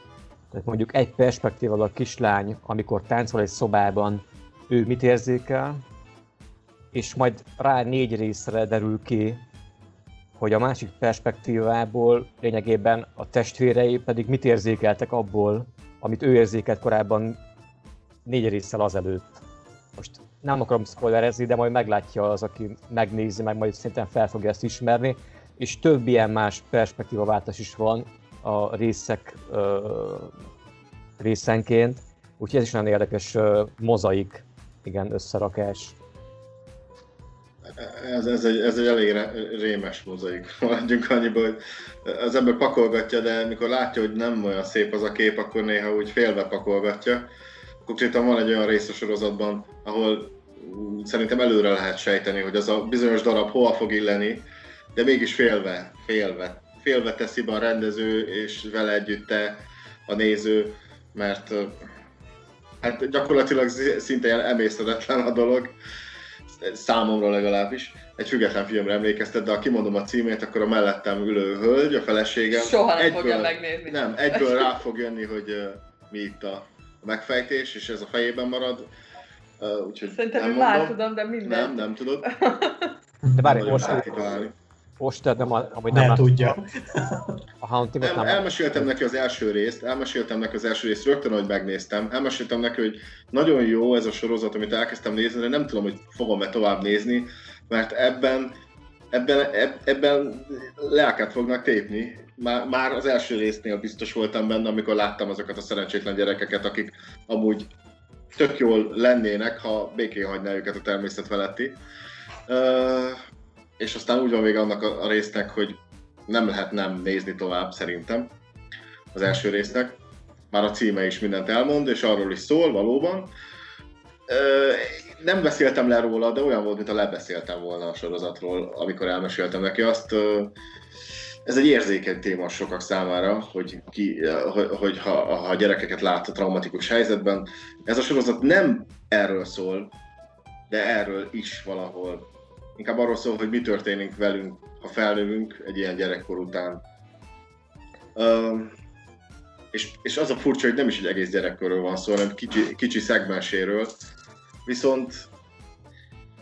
C: tehát mondjuk egy perspektívával a kislány, amikor táncol egy szobában, ő mit érzékel, és majd rá négy részre derül ki, hogy a másik perspektívából lényegében a testvérei pedig mit érzékeltek abból, amit ő érzékelt korábban négy résszel azelőtt. Most nem akarom spoilerezni, de majd meglátja az, aki megnézi, meg majd szerintem fel fogja ezt ismerni, és több ilyen más perspektívaváltás is van, a részek ö, részenként, úgyhogy ez is nagyon érdekes ö, mozaik, igen, összerakás.
D: Ez, ez, egy, ez egy elég rémes mozaik. Maradjunk annyiba, hogy az ember pakolgatja, de mikor látja, hogy nem olyan szép az a kép, akkor néha úgy félve pakolgatja. Konkrétan van egy olyan rész a sorozatban, ahol szerintem előre lehet sejteni, hogy az a bizonyos darab hova fog illeni, de mégis félve, félve félve teszi be a rendező, és vele együtt a néző, mert hát gyakorlatilag szinte emésztetetlen a dolog, számomra legalábbis. Egy független filmre emlékeztet, de ha kimondom a címét, akkor a mellettem ülő hölgy, a feleségem...
A: Soha nem egyből, fogja megnézni.
D: Nem, egyből rá fog jönni, hogy mi itt a megfejtés, és ez a fejében marad. úgyhogy
A: Szerintem nem már tudom, de minden.
D: Nem, nem tudod.
C: De várj, most, most nem, amúgy
B: nem, nem tudja.
D: A Hauntimot nem, elmeséltem neki az első részt, elmeséltem neki az első részt rögtön, hogy megnéztem. Elmeséltem neki, hogy nagyon jó ez a sorozat, amit elkezdtem nézni, de nem tudom, hogy fogom-e tovább nézni, mert ebben ebben, ebben lelket fognak tépni. Már, már az első résznél biztos voltam benne, amikor láttam azokat a szerencsétlen gyerekeket, akik amúgy tök jól lennének, ha békén hagyná őket a természet feletti. Uh, és aztán úgy van vége annak a, a résznek, hogy nem lehet nem nézni tovább szerintem az első résznek. Már a címe is mindent elmond, és arról is szól valóban. Nem beszéltem le róla, de olyan volt, mintha lebeszéltem volna a sorozatról, amikor elmeséltem neki azt. Ez egy érzékeny téma sokak számára, hogy, ki, hogy ha, ha gyerekeket lát a traumatikus helyzetben. Ez a sorozat nem erről szól, de erről is valahol inkább arról szól, hogy mi történik velünk, ha felnövünk egy ilyen gyerekkor után. Um, és, és az a furcsa, hogy nem is egy egész gyerekkorról van szó, hanem kicsi, kicsi szegmenséről. Viszont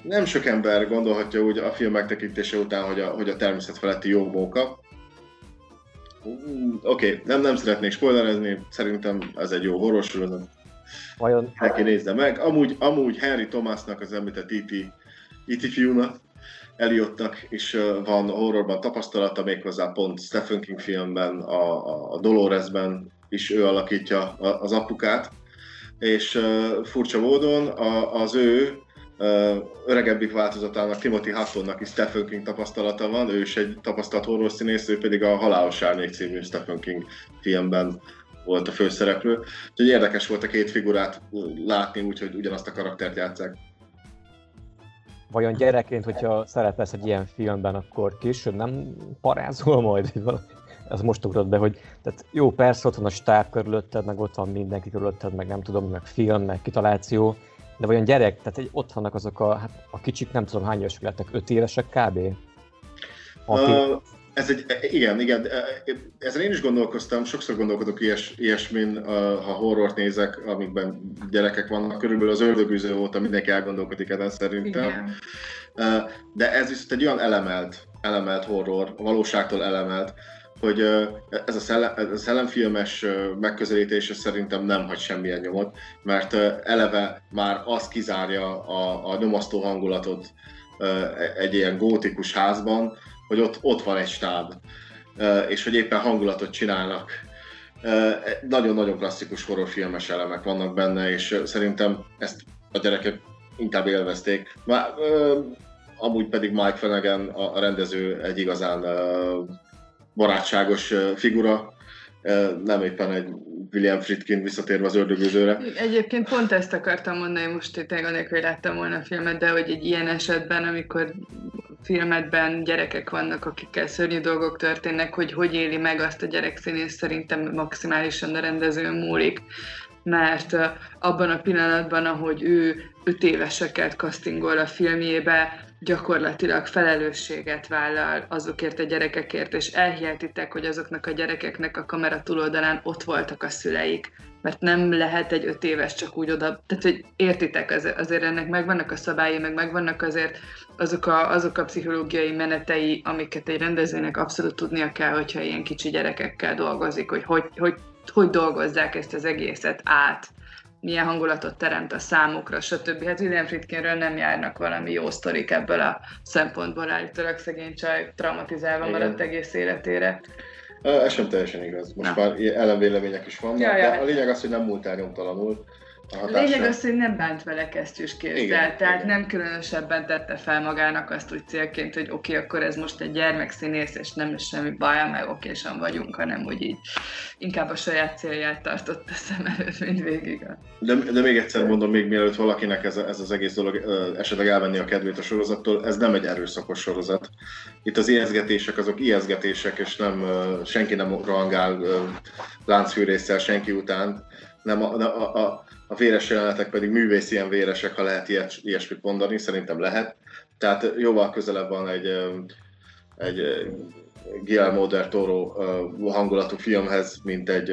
D: nem sok ember gondolhatja úgy a film megtekintése után, hogy a, hogy a természet feletti jó móka. Oké, okay, nem, nem szeretnék spoilerezni, szerintem ez egy jó horror sorozat.
C: Vajon...
D: Neki nézze meg. Amúgy, amúgy Henry Thomasnak, az említett E.T. E.T. fiúnak, Eliottnak is van horrorban tapasztalata, méghozzá pont Stephen King filmben, a, a Doloresben is ő alakítja az apukát, és furcsa módon a, az ő öregebbik változatának, Timothy Huttonnak is Stephen King tapasztalata van, ő is egy tapasztalt horror színész, ő pedig a Halálos Árnyék című Stephen King filmben volt a főszereplő. Úgyhogy érdekes volt a két figurát látni, úgyhogy ugyanazt a karaktert játszák.
C: Vajon gyerekként, hogyha szerepelsz egy ilyen filmben, akkor később nem parázol majd? Ez most ugrott be, hogy tehát jó, persze ott van a stáb körülötted, meg ott van mindenki körülötted, meg nem tudom, meg film, meg kitaláció, de vajon gyerek, tehát egy, ott vannak azok a, hát a kicsik, nem tudom hány évesek lettek, öt évesek kb.
D: Uh, ez egy, igen, igen, ezen én is gondolkoztam, sokszor gondolkodok ilyes, ilyesmin, ha horrort nézek, amikben gyerekek vannak, körülbelül az ördögűző óta mindenki elgondolkodik ezen szerintem. Igen. De ez viszont egy olyan elemelt, elemelt horror, a valóságtól elemelt, hogy ez a, szellem, ez a szellemfilmes megközelítése szerintem nem hagy semmilyen nyomot, mert eleve már az kizárja a, a nyomasztó hangulatot egy ilyen gótikus házban, hogy ott, ott van egy stáb, és hogy éppen hangulatot csinálnak. Nagyon-nagyon klasszikus horrorfilmes elemek vannak benne, és szerintem ezt a gyerekek inkább élvezték. Már, amúgy pedig Mike Flanagan, a rendező egy igazán barátságos figura, nem éppen egy William Friedkin visszatérve az ördögözőre.
A: Egyébként pont ezt akartam mondani, most itt anélkül, láttam volna a filmet, de hogy egy ilyen esetben, amikor filmedben gyerekek vannak, akikkel szörnyű dolgok történnek, hogy hogy éli meg azt a gyerekszínész szerintem maximálisan a rendezőn múlik mert abban a pillanatban, ahogy ő öt éveseket castingol a filmjébe, gyakorlatilag felelősséget vállal azokért a gyerekekért, és elhihetitek, hogy azoknak a gyerekeknek a kamera túloldalán ott voltak a szüleik, mert nem lehet egy öt éves csak úgy oda, tehát hogy értitek, azért ennek megvannak a szabályi, meg megvannak azért azok a, azok a pszichológiai menetei, amiket egy rendezőnek abszolút tudnia kell, hogyha ilyen kicsi gyerekekkel dolgozik, hogy hogy, hogy, hogy dolgozzák ezt az egészet át milyen hangulatot teremt a számukra, stb. Hát William Friedkinről nem járnak valami jó sztorik ebből a szempontból, állítólag szegény csaj traumatizálva Igen. maradt egész életére.
D: Ez sem teljesen igaz. Most Na. már ellenvélemények is vannak, ja, ja. de a lényeg az, hogy nem múlt el nyomtalanul.
A: A lényeg az, hogy nem bánt vele kesztyűs kézzel, tehát igen. nem különösebben tette fel magának azt úgy célként, hogy oké, okay, akkor ez most egy gyermekszínész, és nem is semmi baja, meg okésan vagyunk, hanem úgy így inkább a saját célját tartott a szem előtt, mint végig.
D: De, de még egyszer mondom, még mielőtt valakinek ez, ez az egész dolog esetleg elvenni a kedvét a sorozattól, ez nem egy erőszakos sorozat. Itt az ijeszgetések azok ijeszgetések, és nem senki nem rohangál láncfűrészsel senki után, nem a, a, a, a véres jelenetek pedig művész ilyen véresek, ha lehet ilyet, ilyesmit mondani, szerintem lehet. Tehát jóval közelebb van egy, egy Guillermo del Toro hangulatú filmhez, mint egy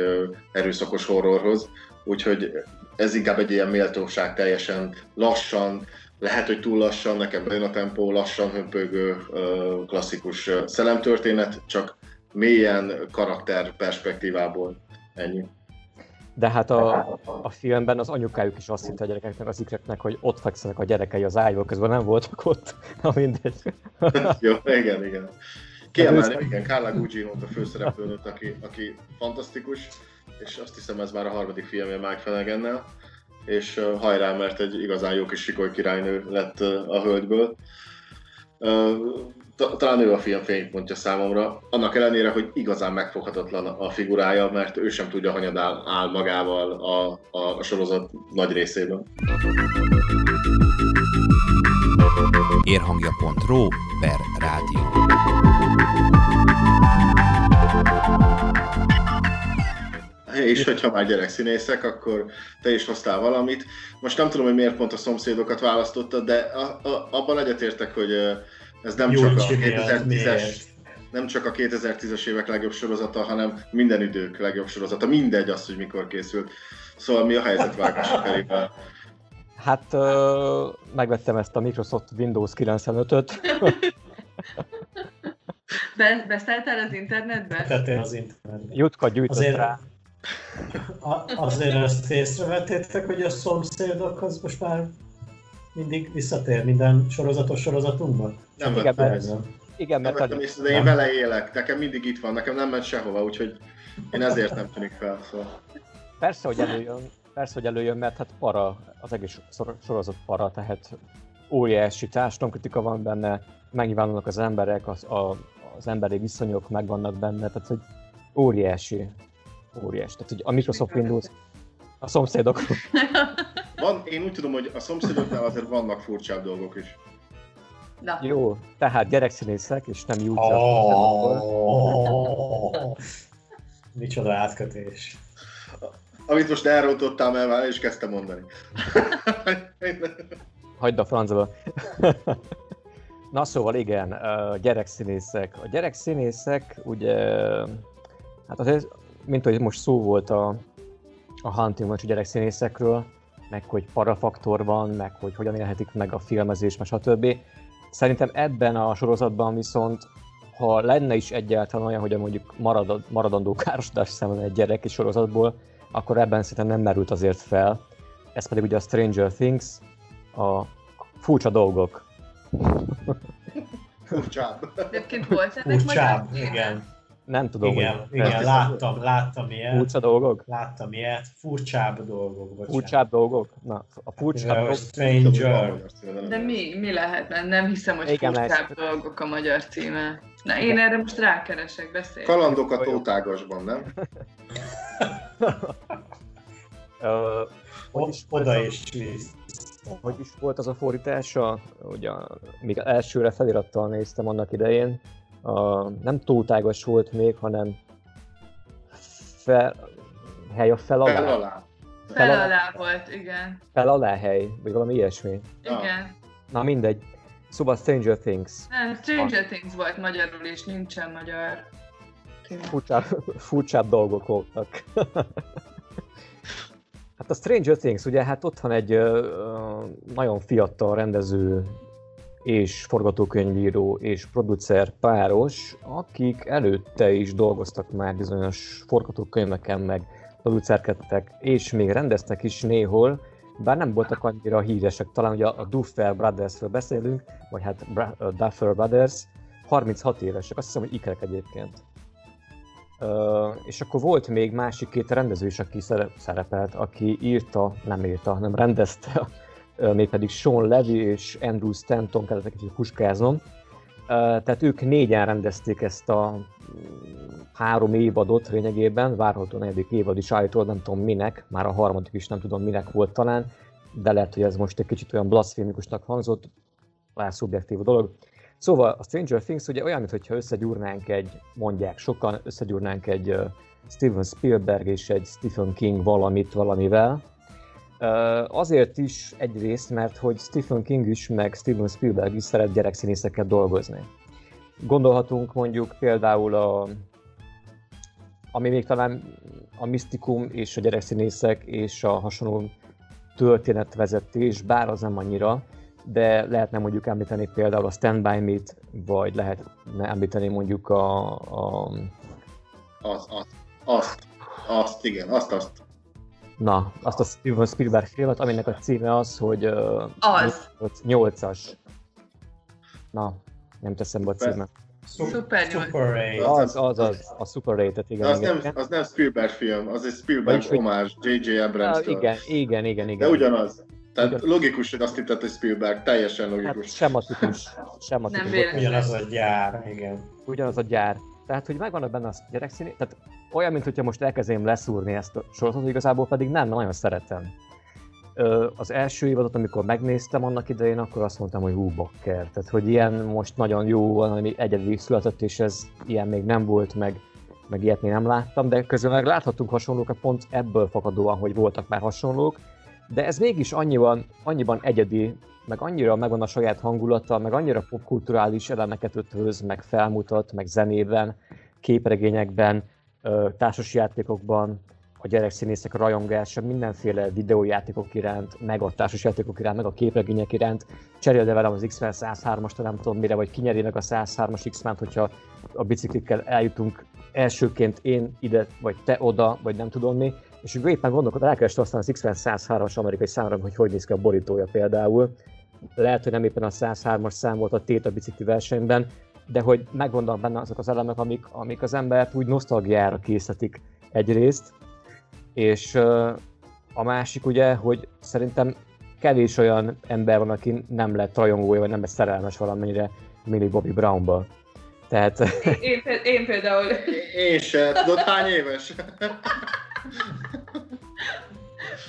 D: erőszakos horrorhoz. Úgyhogy ez inkább egy ilyen méltóság teljesen lassan, lehet, hogy túl lassan, nekem bejön a tempó, lassan hömpögő klasszikus szellemtörténet, csak mélyen karakter perspektívából ennyi.
C: De hát a, a filmben az anyukájuk is azt hitte a gyerekeknek, az ikreknek, hogy ott fekszenek a gyerekei az ágyból, közben nem voltak ott. Na mindegy.
D: Jó, igen, igen. Kiemelni, igen, Carla gugino a főszereplőnőt, aki, aki fantasztikus, és azt hiszem ez már a harmadik filmje Mike Flanagan-nel, és hajrá, mert egy igazán jó kis sikoly királynő lett a hölgyből. Talán ő a film fénypontja számomra, annak ellenére, hogy igazán megfoghatatlan a figurája, mert ő sem tudja, hanyad áll, áll magával a, a, a sorozat nagy részében.
E: Érhangja.ro per rádió.
D: És hogyha már gyerekszínészek, akkor te is hoztál valamit. Most nem tudom, hogy miért pont a szomszédokat választottad, de a, a, abban egyetértek, hogy ez nem csak a 2010-es nem csak a 2010-es évek legjobb sorozata, hanem minden idők legjobb sorozata. Mindegy az, hogy mikor készült. Szóval mi a helyzet Vágás Felével?
C: Hát uh, megvettem ezt a Microsoft Windows 95-öt.
A: Be, beszálltál az internetbe?
B: Tettél az internetbe.
C: Jutka gyűjtött
B: Azért-
C: rá.
B: A, azért azt észrevettétek, hogy a szomszédok az most már mindig visszatér minden sorozatos sorozatunkban?
D: Nem
C: Igen,
D: vettem észre.
C: Igen,
D: Nem
C: mert
D: vettem
C: a,
D: észre, de én
B: Nem.
D: vele élek. Nekem mindig itt van, nekem nem ment sehova, úgyhogy én ezért nem tűnik fel. Szóval.
C: persze, hogy előjön, persze, hogy előjön, mert hát para, az egész sorozat para, tehát óriási társadalomkritika van benne, megnyilvánulnak az emberek, az, a, az emberi viszonyok megvannak benne, tehát hogy óriási, óriási. Tehát, hogy a Microsoft Windows, a szomszédok,
D: Van, én úgy tudom, hogy a szomszédoknál azért vannak furcsább dolgok is.
A: Na,
C: jó, tehát gyerekszínészek, és nem.
B: Oh, micsoda átkötés.
D: Amit most elrontottál, mert már el is kezdtem mondani.
C: Hagyd a francba. Na szóval igen, ö, gyerekszínészek. A gyerekszínészek ugye, hát azért, mint hogy most szó volt a, a Hunting a gyerekszínészekről, meg hogy parafaktor van, meg hogy hogyan élhetik meg a filmezés, meg stb. Szerintem ebben a sorozatban viszont, ha lenne is egyáltalán olyan, hogy mondjuk marad, maradandó károsodás szemben egy gyereki sorozatból, akkor ebben szerintem nem merült azért fel. Ez pedig ugye a Stranger Things, a furcsa dolgok.
D: Furcsább.
A: egyébként volt ennek
B: Furcsább, igen.
C: Nem tudom,
B: Igen,
C: hogy
B: igen, láttam, láttam ilyet.
C: furcsa dolgok?
B: Láttam ilyet. Furcsább dolgok, bocsánat.
C: Furcsább dolgok? Na, a furcsább
B: A
C: dolgok,
B: Stranger.
A: De mi, mi lehet benne? Nem hiszem, hogy
C: Igen,
A: furcsább
C: ez-
A: dolgok a magyar címe. Na, én erre most rákeresek, beszélj.
D: Kalandok a tótágasban, nem?
C: ö,
B: O- Oda is vissza.
C: hogy is volt az a fordítása? Ugye, még elsőre felirattal néztem annak idején, a, nem túltágas volt még, hanem fel, hely a fel
D: Fel
C: alá,
D: alá.
A: Fel alá volt, igen.
C: fel alá hely, vagy valami ilyesmi.
A: Igen.
C: Na mindegy. Szóval Stranger Things.
A: Nem, Stranger Things volt magyarul, és nincsen magyar.
C: Furcsább, furcsább dolgok voltak. hát a Stranger Things, ugye, hát ott van egy ö, ö, nagyon fiatal rendező és forgatókönyvíró és producer páros, akik előtte is dolgoztak már bizonyos forgatókönyveken, meg producerkedtek, és még rendeztek is néhol, bár nem voltak annyira híresek. Talán ugye a Duffer Brothersről beszélünk, vagy hát Bra- Duffer Brothers, 36 évesek, azt hiszem, hogy ikrek egyébként. Ö, és akkor volt még másik két rendező is, aki szere- szerepelt, aki írta, nem írta, hanem rendezte, mégpedig Sean Levy és Andrew Stanton, kellett egy kicsit puskáznom. Tehát ők négyen rendezték ezt a mm, három évadot lényegében, várható negyedik évad is állítólag, nem tudom minek, már a harmadik is nem tudom minek volt talán, de lehet, hogy ez most egy kicsit olyan blasfémikusnak hangzott, lehet szubjektív a dolog. Szóval a Stranger Things ugye olyan, mintha összegyúrnánk egy, mondják sokan, összegyúrnánk egy Steven Spielberg és egy Stephen King valamit valamivel. Azért is egyrészt, mert hogy Stephen King is, meg Steven Spielberg is szeret gyerekszínészekkel dolgozni. Gondolhatunk mondjuk például a ami még talán a misztikum és a gyerekszínészek és a hasonló történetvezetés, bár az nem annyira, de lehetne mondjuk említeni például a Stand By Me-t, vagy lehetne említeni mondjuk a, a
D: Azt, azt, azt, azt, igen, azt, azt.
C: Na, azt a Steven Spielberg filmet, aminek a címe az, hogy uh,
A: Az.
C: 8-as. Na, nem teszem be a címe.
A: Szuper nyolc.
B: Super 8.
C: Az, az, az, a Super Rated,
D: De
C: igen.
D: az
C: igen.
D: nem, az nem Spielberg film, az egy Spielberg homás J.J.
C: Ah,
D: Abrams-től.
C: igen, igen, igen, igen.
D: De ugyanaz. Tehát
C: Igen.
D: logikus, hogy azt hitted, hogy Spielberg, teljesen
C: Hát
D: logikus.
C: sematikus, sematikus.
A: Nem véletlen.
B: Ugyanaz a gyár, igen.
C: ugyanaz a gyár. Tehát, hogy megvannak benne a gyerekszíné, tehát olyan, mint hogyha most elkezdém leszúrni ezt a sorozatot, igazából pedig nem, nagyon szeretem. Ö, az első évadot, amikor megnéztem annak idején, akkor azt mondtam, hogy hú, bakker. Tehát, hogy ilyen most nagyon jó, valami egyedül született, és ez ilyen még nem volt, meg, meg ilyet még nem láttam, de közben meg láthatunk hasonlókat pont ebből fakadóan, hogy voltak már hasonlók, de ez mégis annyiban, annyiban egyedi, meg annyira megvan a saját hangulata, meg annyira popkulturális elemeket ötvöz, meg felmutat, meg zenében, képregényekben, társasjátékokban, a gyerekszínészek rajongása mindenféle videójátékok iránt, meg a társasjátékok iránt, meg a képregények iránt. Cseréld velem az X-Men 103-ast, nem tudom mire, vagy kinyeri meg a 103-as x hogyha a biciklikkel eljutunk elsőként én ide, vagy te oda, vagy nem tudom mi. És akkor éppen gondolkodom, elkerestem aztán az X-Men 103-as amerikai számra, hogy hogy néz ki a borítója például. Lehet, hogy nem éppen a 103-as szám volt a tét a bicikli versenyben, de hogy megvannak benne azok az elemek, amik, amik az embert úgy nosztalgiára készítik egyrészt, és a másik ugye, hogy szerintem kevés olyan ember van, aki nem lett rajongója, vagy nem lett szerelmes valamennyire Millie Bobby Brownba. Tehát...
A: Én, én például...
D: Én se. Tudod, hány éves?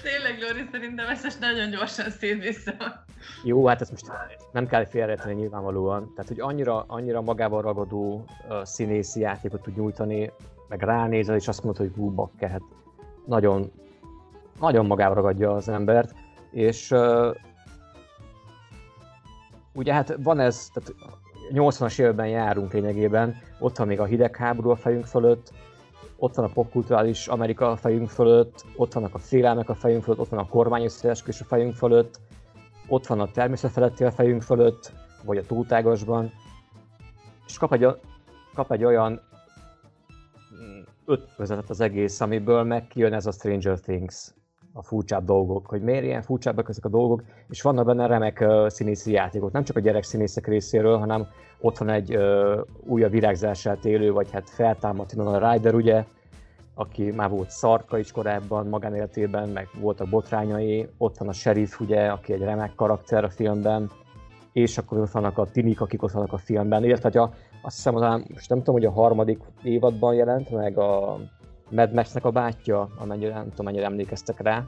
A: Tényleg, Lóri, szerintem ezt nagyon gyorsan szét vissza.
C: Jó, hát ezt most nem kell félretenni nyilvánvalóan. Tehát, hogy annyira, annyira magával ragadó uh, színészi játékot tud nyújtani, meg ránézel, és azt mondod, hogy hú, bakker, hát nagyon, nagyon magába ragadja az embert, és uh, ugye hát van ez, tehát 80-as években járunk lényegében, ott van még a hidegháború a fejünk fölött, ott van a popkulturális Amerika a fejünk fölött, ott vannak a félelmek a fejünk fölött, ott van a kormányösszesküvés a fejünk fölött, ott van a természet feletti a fejünk fölött, vagy a túltágasban, és kap egy, kap egy olyan ötvezetet az egész, amiből meg ez a Stranger Things, a furcsább dolgok, hogy miért ilyen furcsábbak ezek a dolgok, és vannak benne remek uh, színészi játékok, nem csak a gyerek színészek részéről, hanem ott van egy uh, újabb virágzását élő, vagy hát feltámadt a Ryder, ugye, aki már volt szarka is korábban magánéletében, meg voltak botrányai, ott van a sheriff, ugye, aki egy remek karakter a filmben, és akkor ott vannak a tinik, akik ott vannak a filmben, illetve hogy a, azt hiszem, hogy most nem tudom, hogy a harmadik évadban jelent meg a Mad Max-nek a bátyja, amennyire nem tudom, mennyire emlékeztek rá.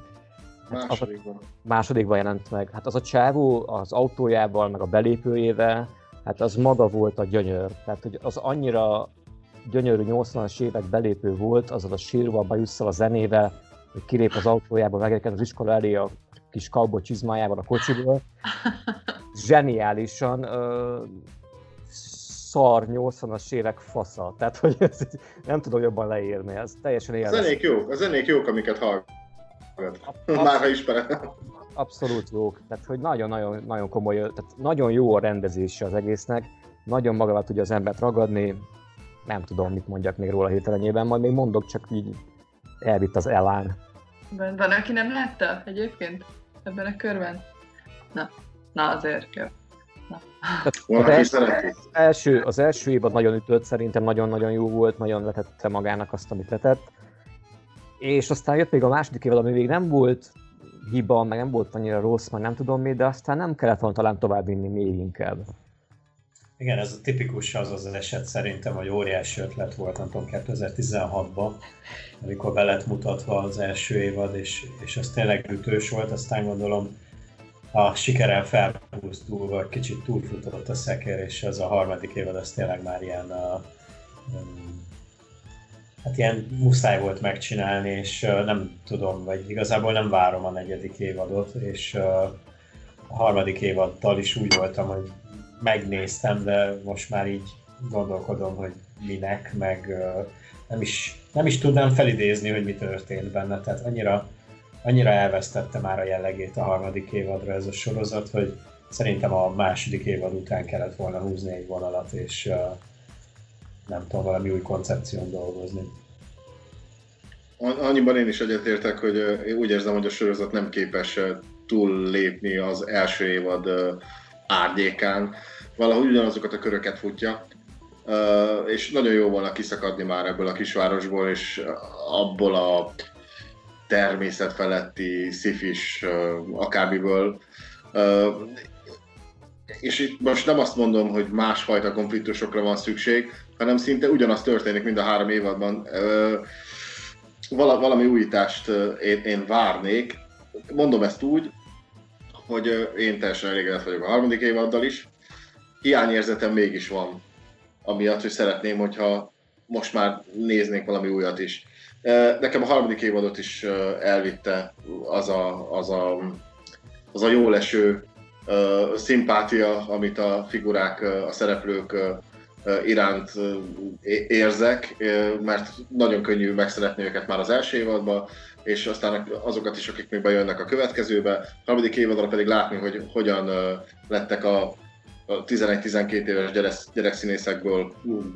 D: Hát másodikban. Az a,
C: másodikban jelent meg. Hát az a csávó az autójával, meg a belépőjével, hát az maga volt a gyönyör. Tehát, hogy az annyira gyönyörű 80-as évek belépő volt, azzal a sírva, bajusszal, a zenével, hogy kilép az autójába, megérkezik az iskola elé a kis cowboy csizmájával a kocsiból. Zseniálisan uh, szar 80-as évek fasza. Tehát, hogy ez, nem tudom jobban leírni, ez teljesen
D: élvező. A zenék jók, a zenék jók, amiket hallgat. Már ha ismered.
C: Abszolút jók. Tehát, hogy nagyon-nagyon nagyon komoly, tehát nagyon jó a rendezése az egésznek, nagyon magával tudja az embert ragadni, nem tudom, mit mondjak még róla hirtelenjében, majd még mondok, csak így elvitt az elán.
A: Van, van, aki nem látta egyébként ebben a körben? Na, na azért jó.
C: Az első, első, az első évad nagyon ütött, szerintem nagyon-nagyon jó volt, nagyon letette magának azt, amit letett. És aztán jött még a második évad, ami még nem volt hiba, meg nem volt annyira rossz, meg nem tudom mi, de aztán nem kellett volna talán tovább vinni még inkább.
B: Igen, ez a tipikus az az eset szerintem, hogy óriási ötlet volt, nem tudom, 2016-ban, amikor be lett mutatva az első évad, és, és az tényleg ütős volt, aztán gondolom a sikerrel felpusztulva kicsit túlfutott a szekér, és az a harmadik évad az tényleg már ilyen a, hát ilyen muszáj volt megcsinálni, és nem tudom, vagy igazából nem várom a negyedik évadot, és a harmadik évaddal is úgy voltam, hogy megnéztem, de most már így gondolkodom, hogy minek, meg nem is, nem is tudnám felidézni, hogy mi történt benne, tehát annyira, annyira elvesztette már a jellegét a harmadik évadra ez a sorozat, hogy szerintem a második évad után kellett volna húzni egy vonalat, és nem tudom, valami új koncepción dolgozni.
D: Annyiban én is egyetértek, hogy én úgy érzem, hogy a sorozat nem képes túllépni az első évad árnyékán, valahogy ugyanazokat a köröket futja, és nagyon jó volna kiszakadni már ebből a kisvárosból, és abból a természet feletti szifis akármiből. És itt most nem azt mondom, hogy másfajta konfliktusokra van szükség, hanem szinte ugyanaz történik mind a három évadban. Valami újítást én várnék. Mondom ezt úgy, hogy én teljesen elégedett vagyok a harmadik évaddal is. Hiányérzetem mégis van, amiatt, hogy szeretném, hogyha most már néznénk valami újat is. Nekem a harmadik évadot is elvitte az a, az a, az a jó leső szimpátia, amit a figurák, a szereplők iránt érzek, mert nagyon könnyű megszeretni őket már az első évadban, és aztán azokat is, akik még bejönnek a következőbe. A harmadik évadra pedig látni, hogy hogyan lettek a 11-12 éves gyerek, gyerekszínészekből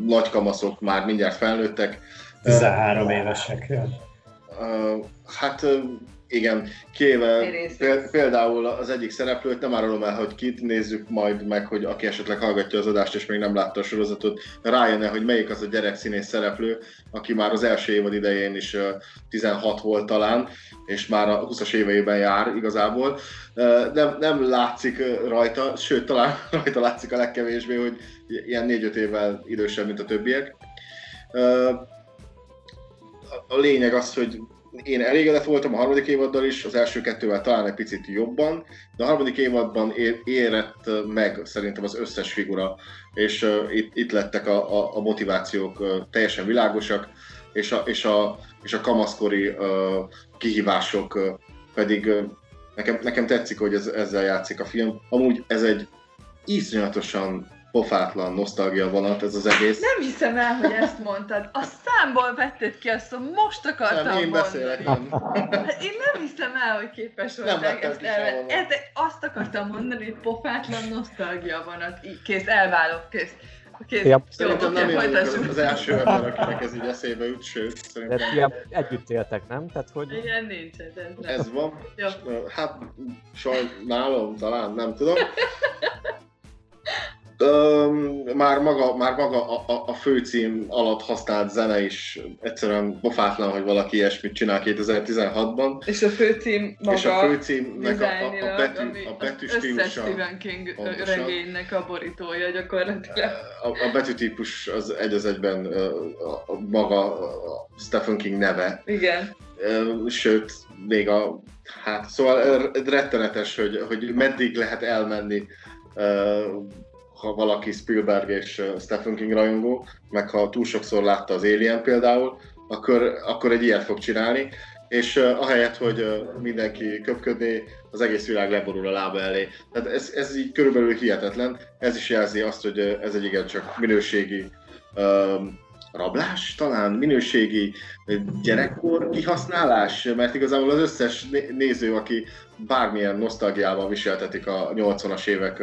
D: nagy kamaszok már mindjárt felnőttek.
B: 13 évesek.
D: Hát igen, kéve például az egyik szereplőt, nem árulom el, hogy kit, nézzük majd meg, hogy aki esetleg hallgatja az adást és még nem látta a sorozatot, rájön-e, hogy melyik az a gyerekszínész szereplő, aki már az első évad idején is 16 volt talán, és már a 20-as éveiben jár igazából. Nem, nem látszik rajta, sőt talán rajta látszik a legkevésbé, hogy ilyen 4-5 évvel idősebb, mint a többiek. A lényeg az, hogy én elégedett voltam a harmadik évaddal is, az első kettővel talán egy picit jobban, de a harmadik évadban érett meg szerintem az összes figura, és uh, itt, itt lettek a, a, a motivációk uh, teljesen világosak, és a, és a, és a kamaszkori uh, kihívások uh, pedig uh, nekem, nekem tetszik, hogy ez, ezzel játszik a film. Amúgy ez egy iszonyatosan pofátlan nosztalgia vonat ez az egész.
A: Nem hiszem el, hogy ezt mondtad. A számból vetted ki azt, hogy most akartam nem,
D: én beszélek, én.
A: Hát én nem hiszem el, hogy képes voltál ezt el... Ez, azt akartam mondani, hogy pofátlan nosztalgia vonat. Kész, elválok, kész.
D: Kész. Ja. Szerintem nem én az első ember, akinek ez így eszébe jut, sőt,
C: szerintem... De ilyen együtt éltek, nem? Tehát, hogy...
A: Igen, nincs ez.
D: Ez, ez van. Jó. Hát, sajnálom, talán, nem tudom. Már maga, már maga a, a, a főcím alatt használt zene is egyszerűen pofátlan, hogy valaki ilyesmit csinál 2016-ban.
A: És a főcím maga
D: És a főcímnek a, a, a, betű, a betű
A: stílusa. Stephen King pontosan. regénynek a borítója gyakorlatilag.
D: A, a betűtípus az egy az egyben a, a maga a Stephen King neve.
A: Igen.
D: Sőt, még a, hát szóval rettenetes, hogy, hogy meddig lehet elmenni ha valaki Spielberg és Stephen King rajongó, meg ha túl sokszor látta az Alien például, akkor, akkor egy ilyet fog csinálni, és uh, ahelyett, hogy mindenki köpködné, az egész világ leborul a lába elé. Tehát ez, ez így körülbelül hihetetlen, ez is jelzi azt, hogy ez egy igencsak minőségi um, rablás, talán minőségi gyerekkor kihasználás, mert igazából az összes néző, aki bármilyen nosztalgiával viseltetik a 80-as évek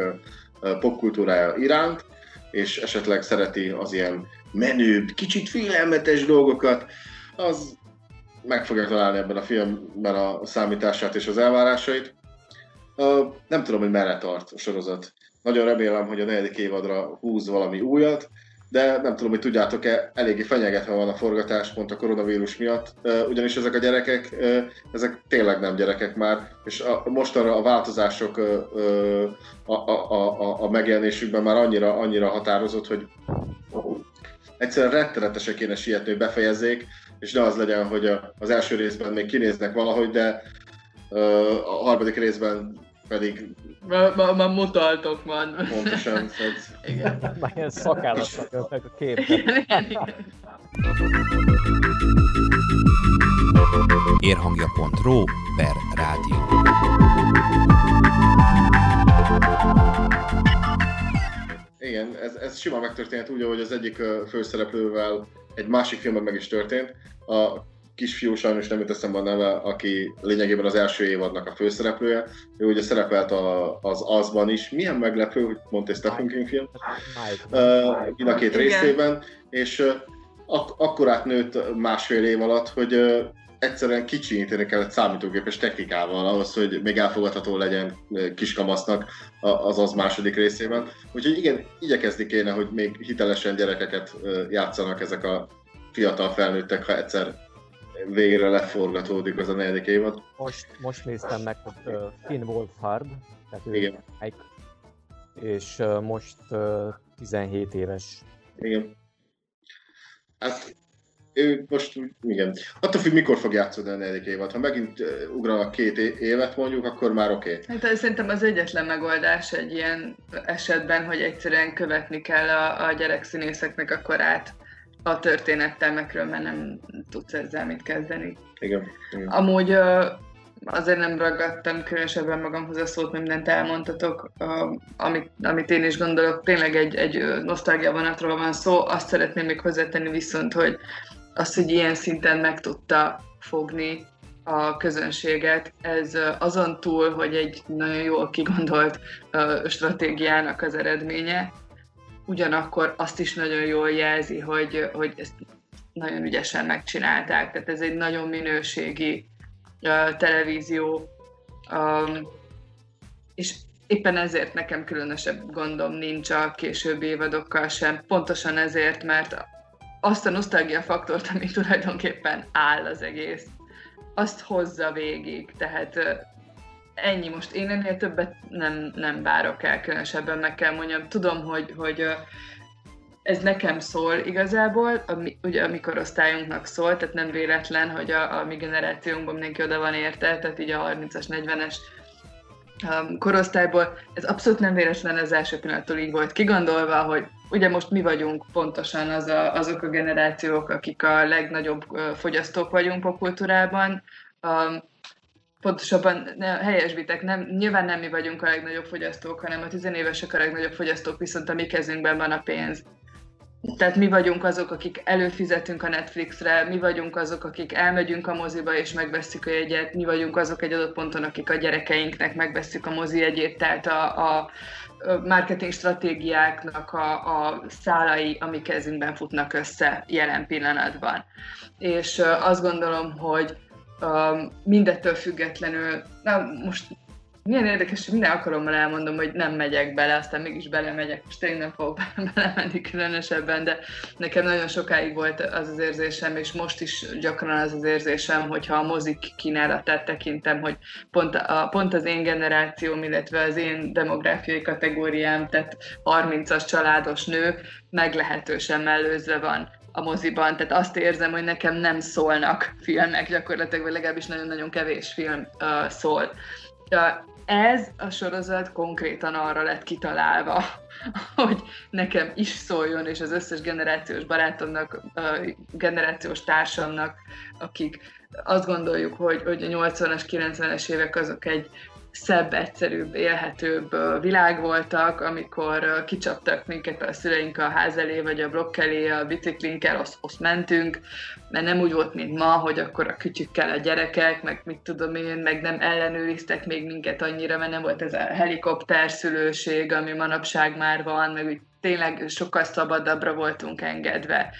D: popkultúrája iránt, és esetleg szereti az ilyen menőbb, kicsit félelmetes dolgokat, az meg fogja találni ebben a filmben a számítását és az elvárásait. Nem tudom, hogy merre tart a sorozat. Nagyon remélem, hogy a negyedik évadra húz valami újat, de nem tudom, hogy tudjátok-e, eléggé fenyegetve van a forgatás pont a koronavírus miatt, ugyanis ezek a gyerekek, ezek tényleg nem gyerekek már, és a, mostanra a változások a, a, a, a megjelenésükben már annyira, annyira határozott, hogy egyszerűen rettenetesen kéne sietni, hogy befejezzék, és ne az legyen, hogy az első részben még kinéznek valahogy, de a harmadik részben pedig...
A: Már, már, már mutaltok már.
D: Pontosan.
A: Szóval... Igen.
C: Már ilyen szakállatnak jönnek a képben.
E: Érhangja.ro per rádió.
D: Igen, ez, ez simán megtörténhet úgy, ahogy az egyik főszereplővel egy másik filmben meg is történt. A kisfiú, sajnos nem jut eszembe a neve, aki lényegében az első évadnak a főszereplője. Ő ugye szerepelt a, az azban is. Milyen meglepő, hogy mondta egy Stephen King film. Uh, mind a két Igen. részében. És uh, ak- akkor átnőtt másfél év alatt, hogy uh, egyszerűen kicsinyíteni kellett számítógépes technikával ahhoz, hogy még elfogadható legyen kiskamasznak az az második részében. Úgyhogy igen, igyekezni kéne, hogy még hitelesen gyerekeket játszanak ezek a fiatal felnőttek, ha egyszer végre leforgatódik az a negyedik évad.
C: Most, most néztem meg, hogy uh, Finn Wolfhard, tehát ő
D: Igen.
C: Mike, és uh, most uh, 17 éves.
D: Igen. Hát ő most igen. Attól függ, mikor fog játszódni a negyedik évad. Ha megint ugranak két évet mondjuk, akkor már oké.
A: Okay. Hát szerintem az egyetlen megoldás egy ilyen esetben, hogy egyszerűen követni kell a, a gyerekszínészeknek a korát a történettel, mert nem tudsz ezzel mit kezdeni.
D: Igen. igen.
A: Amúgy azért nem ragadtam különösebben magamhoz a szót, mert mindent elmondtatok, amit, amit én is gondolok, tényleg egy, egy nosztalgia vonatról van szó. Azt szeretném még hozzátenni viszont, hogy azt, hogy ilyen szinten meg tudta fogni a közönséget. Ez azon túl, hogy egy nagyon jól kigondolt stratégiának az eredménye, ugyanakkor azt is nagyon jól jelzi, hogy, hogy ezt nagyon ügyesen megcsinálták. Tehát ez egy nagyon minőségi uh, televízió, um, és éppen ezért nekem különösebb gondom nincs a későbbi évadokkal sem. Pontosan ezért, mert azt a nosztalgia faktort, ami tulajdonképpen áll az egész, azt hozza végig. Tehát ennyi most én ennél többet nem, nem várok el különösebben, meg kell mondjam. Tudom, hogy, hogy ez nekem szól igazából, ami, ugye a mi szól, tehát nem véletlen, hogy a, a mi generációnkban mindenki oda van érte, tehát így a 30-as, 40-es um, korosztályból. Ez abszolút nem véletlen az első pillanattól így volt kigondolva, hogy ugye most mi vagyunk pontosan az a, azok a generációk, akik a legnagyobb fogyasztók vagyunk popkultúrában. Pontosabban ne, helyesbitek, nem, nyilván nem mi vagyunk a legnagyobb fogyasztók, hanem a tizenévesek a legnagyobb fogyasztók, viszont a mi kezünkben van a pénz. Tehát mi vagyunk azok, akik előfizetünk a Netflixre, mi vagyunk azok, akik elmegyünk a moziba és megveszük a jegyet, mi vagyunk azok egy adott ponton, akik a gyerekeinknek megveszük a mozi jegyét, tehát a, a marketing stratégiáknak a, a szálai, amik kezünkben futnak össze jelen pillanatban. És azt gondolom, hogy mindettől függetlenül, na most milyen érdekes, hogy minden alkalommal elmondom, hogy nem megyek bele, aztán mégis belemegyek, most tényleg nem fogok belemenni különösebben, de nekem nagyon sokáig volt az az érzésem, és most is gyakran az az érzésem, hogyha a mozik kínálatát tekintem, hogy pont, a, pont az én generációm, illetve az én demográfiai kategóriám, tehát 30-as családos nő meglehetősen mellőzve van a moziban, tehát azt érzem, hogy nekem nem szólnak filmek gyakorlatilag, vagy legalábbis nagyon-nagyon kevés film uh, szól. Uh, ez a sorozat konkrétan arra lett kitalálva, hogy nekem is szóljon, és az összes generációs barátomnak, generációs társamnak, akik azt gondoljuk, hogy, hogy a 80-as, 90-es évek azok egy szebb, egyszerűbb, élhetőbb világ voltak, amikor kicsaptak minket a szüleink a ház elé, vagy a blokk elé a biciklinkkel, azt, azt mentünk, mert nem úgy volt, mint ma, hogy akkor a kütyükkel a gyerekek, meg mit tudom én, meg nem ellenőriztek még minket annyira, mert nem volt ez a helikopter szülőség, ami manapság már van, meg úgy tényleg sokkal szabadabbra voltunk engedve,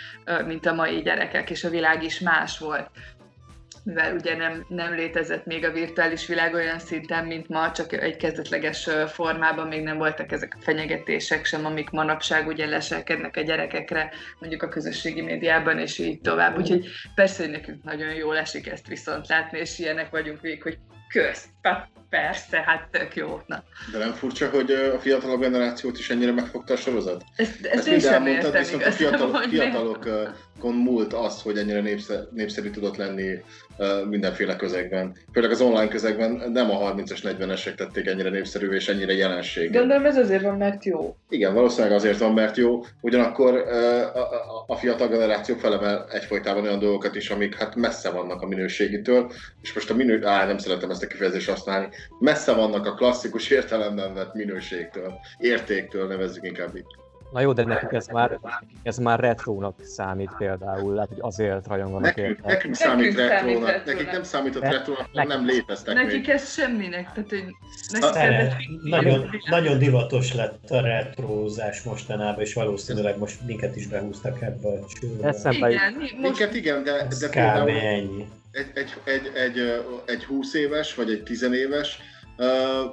A: mint a mai gyerekek, és a világ is más volt mivel ugye nem, nem létezett még a virtuális világ olyan szinten, mint ma, csak egy kezdetleges formában még nem voltak ezek a fenyegetések sem, amik manapság ugye leselkednek a gyerekekre, mondjuk a közösségi médiában, és így tovább. Úgyhogy persze, hogy nekünk nagyon jól esik ezt viszont látni, és ilyenek vagyunk végig, hogy kösz, persze, hát tök jó. Na.
D: De nem furcsa, hogy a fiatalabb generációt is ennyire megfogta a sorozat?
A: Ezt, ezt, ezt én sem értem
D: viszont a fiatal, fiatalokon múlt az, hogy ennyire népszer, népszerű tudott lenni mindenféle közegben. Főleg az online közegben nem a 30-as, 40-esek tették ennyire népszerű és ennyire jelenség.
A: Gondolom ez azért van, mert jó.
D: Igen, valószínűleg azért van, mert jó. Ugyanakkor a fiatal generáció felemel egyfolytában olyan dolgokat is, amik hát messze vannak a minőségitől, és most a minő... Á, nem szeretem ezt a kifejezést használni. Messze vannak a klasszikus értelemben vett minőségtől, értéktől, nevezzük inkább így.
C: Na jó, de nekik ez már, ez már retrónak számít például, lehet, hogy azért rajonganak
D: nekünk, érte. Nekünk számít retrónak, nekik nem számított ne, retrónak, ne, nem léteztek
A: Nekik még. ez semminek, tehát hogy
B: nekik nagyon, nagyon divatos lett a retrózás mostanában, és valószínűleg most minket is behúztak ebbe a csőbe.
D: Igen, most... minket igen, de, de például ennyi. Egy, egy, egy, egy, egy 20 éves, vagy egy 10 éves, Uh,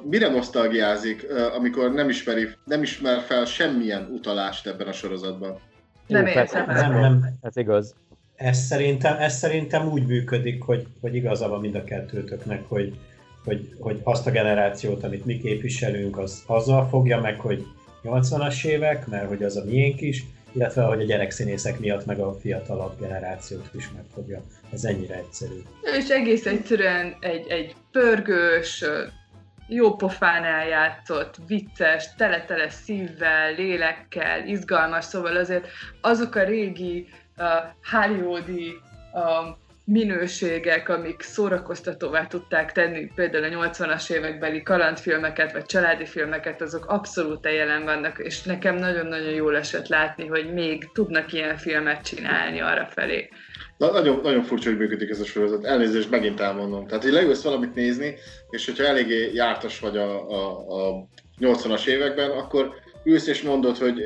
D: mire nosztalgiázik, uh, amikor nem, ismeri, nem ismer fel semmilyen utalást ebben a sorozatban?
A: Nem értem.
C: Nem, nem, ez igaz.
B: Ez szerintem, ez szerintem úgy működik, hogy, hogy igaza van mind a kettőtöknek, hogy, hogy, hogy azt a generációt, amit mi képviselünk, az azzal fogja meg, hogy 80-as évek, mert hogy az a miénk is, illetve hogy a gyerekszínészek miatt meg a fiatalabb generációt is megfogja. Ez ennyire egyszerű.
A: És egész egyszerűen egy, egy pörgős, jó pofán eljátszott, vicces, tele-tele szívvel, lélekkel, izgalmas, szóval azért azok a régi uh, hollywoodi uh, minőségek, amik szórakoztatóvá tudták tenni például a 80-as évekbeli kalandfilmeket, vagy családi filmeket, azok abszolút jelen vannak, és nekem nagyon-nagyon jól esett látni, hogy még tudnak ilyen filmet csinálni arra felé.
D: Na, nagyon, nagyon furcsa, hogy működik ez a sorozat. Elnézést, megint elmondom. Tehát, hogy leülsz valamit nézni, és hogyha eléggé jártas vagy a, a, a 80-as években, akkor ülsz és mondod, hogy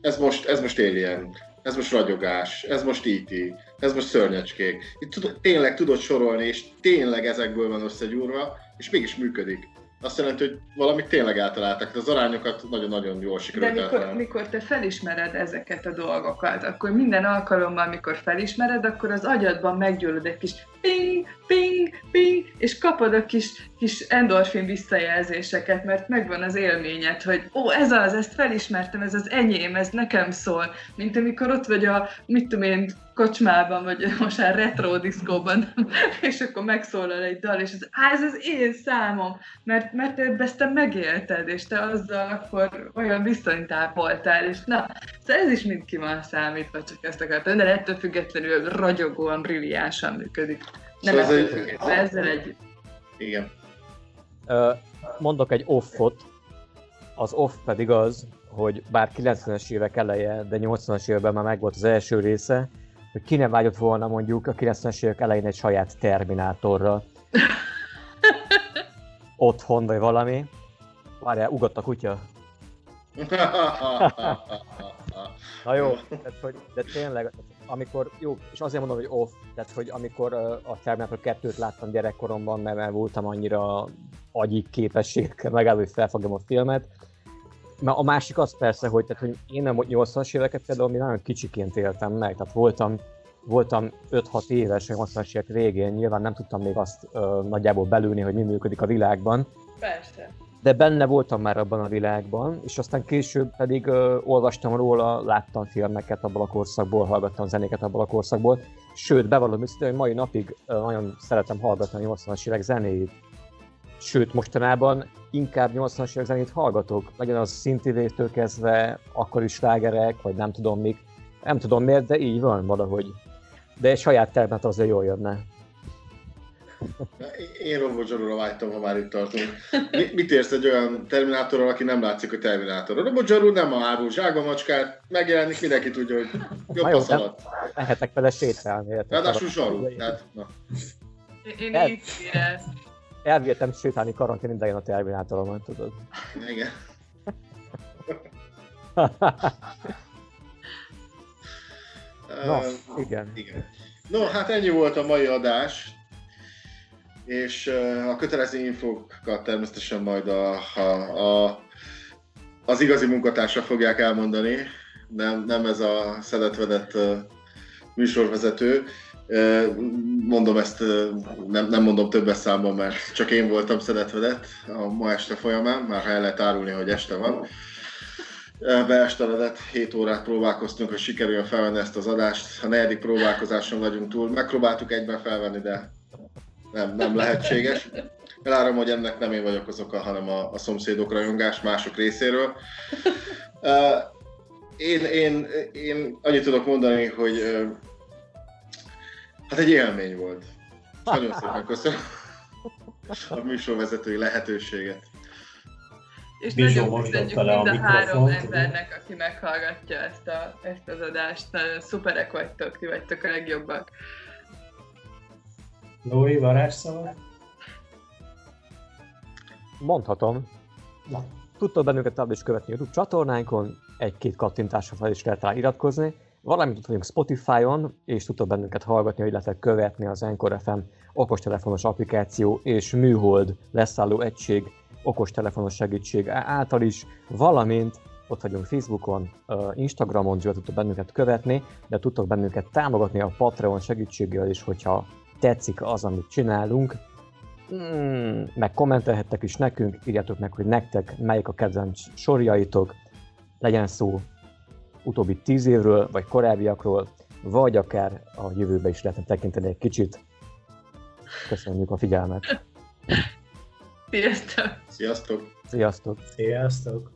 D: ez most, ez most Alien, ez most ragyogás, ez most IT, e ez most szörnyecskék. Itt tud, tényleg tudod sorolni, és tényleg ezekből van összegyúrva, és mégis működik azt jelenti, hogy valamit tényleg eltaláltak, az arányokat nagyon-nagyon jól sikerült
A: De mikor, mikor te felismered ezeket a dolgokat, akkor minden alkalommal, amikor felismered, akkor az agyadban meggyullad egy kis ping, ping, ping, és kapod a kis, kis endorfin visszajelzéseket, mert megvan az élményed, hogy ó, ez az, ezt felismertem, ez az enyém, ez nekem szól, mint amikor ott vagy a, mit tudom én, kocsmában, vagy most már retro diszkóban, és akkor megszólal egy dal, és ez, á, ez az én számom, mert, mert ezt te megélted, és te azzal akkor olyan viszonytál voltál, és na, szóval ez is mind ki van számítva, csak ezt akartam, de ettől függetlenül ragyogóan, brilliánsan működik. Nem szóval ettől függetlenül, ezzel egy...
D: Igen.
C: Mondok egy offot, az off pedig az, hogy bár 90-es évek eleje, de 80-as években már megvolt az első része, hogy ki nem vágyott volna mondjuk a 90-es évek elején egy saját Terminátorra. Otthon vagy valami. Várjál, ugott a kutya. Na jó, tehát, hogy, de tényleg, amikor, jó, és azért mondom, hogy off, tehát, hogy amikor a Terminator 2-t láttam gyerekkoromban, mert, mert voltam annyira agyi képességekkel megállva, hogy felfogjam a filmet, Na, a másik az persze, hogy, tehát, hogy én nem 80-as éveket például mi nagyon kicsiként éltem meg, tehát voltam, voltam 5-6 éves, 80-as évek végén, nyilván nem tudtam még azt ö, nagyjából belülni, hogy mi működik a világban.
A: Persze.
C: De benne voltam már abban a világban, és aztán később pedig ö, olvastam róla, láttam filmeket abból a korszakból, hallgattam zenéket abból a korszakból. Sőt, bevallom őszintén, hogy mai napig ö, nagyon szeretem hallgatni a 80-as évek zenéjét. Sőt, mostanában inkább 80-as évek zenét hallgatok, legyen az szintivétől kezdve, akkor is slágerek, vagy nem tudom még. Nem tudom miért, de így van valahogy. De saját termet azért jól jönne.
D: Én Robot Zsarúra vágytam, ha már itt tartunk. Mit érsz egy olyan Terminátorral, aki nem látszik a Terminátor? A Robot Zsarú nem a árul zsákba macskát, megjelenik, mindenki tudja, hogy jobb a szalat.
C: Mehetek vele sétálni.
D: Ráadásul Zsarú. Tehát, na.
A: Én El... így
C: elvihetem sétálni karantén idején a Terminátoromat, tudod.
D: Igen.
C: Na, uh, igen.
D: igen. No, hát ennyi volt a mai adás, és a kötelező infokat természetesen majd a, a, a, az igazi munkatársak fogják elmondani, nem, nem ez a szedetvedett műsorvezető. Mondom ezt, nem, nem mondom többes számban, mert csak én voltam szedetvedett a ma este folyamán, már el lehet árulni, hogy este van. Beesteledett, 7 órát próbálkoztunk, hogy sikerüljön felvenni ezt az adást. A negyedik próbálkozáson vagyunk túl. Megpróbáltuk egyben felvenni, de nem, nem lehetséges. Elárom, hogy ennek nem én vagyok az oka, hanem a, a szomszédok rajongás mások részéről. Én, én, én annyit tudok mondani, hogy Hát egy élmény volt. Nagyon szépen köszönöm a műsorvezetői lehetőséget.
A: És Bizsó nagyon köszönjük mind a, a három embernek, aki meghallgatja ezt, a, ezt az adást. Nagyon szuperek vagytok, ti vagytok a legjobbak.
B: Lói, varázsszava?
C: Mondhatom. Na. Tudtok bennünket tovább is követni YouTube csatornánkon, egy-két kattintásra fel is lehet rá iratkozni valamint ott vagyunk Spotify-on, és tudtok bennünket hallgatni, lehet követni az Encore FM okostelefonos applikáció és műhold leszálló egység okostelefonos segítség által is, valamint ott vagyunk Facebookon, Instagramon, tudtok bennünket követni, de tudtok bennünket támogatni a Patreon segítségével is, hogyha tetszik az, amit csinálunk. Mm, meg kommentelhettek is nekünk, írjátok meg, hogy nektek melyik a kedvenc sorjaitok, legyen szó utóbbi tíz évről, vagy korábbiakról, vagy akár a jövőbe is lehetne tekinteni egy kicsit. Köszönjük a figyelmet!
A: Sziasztok!
D: Sziasztok!
C: Sziasztok!
B: Sziasztok! Sziasztok.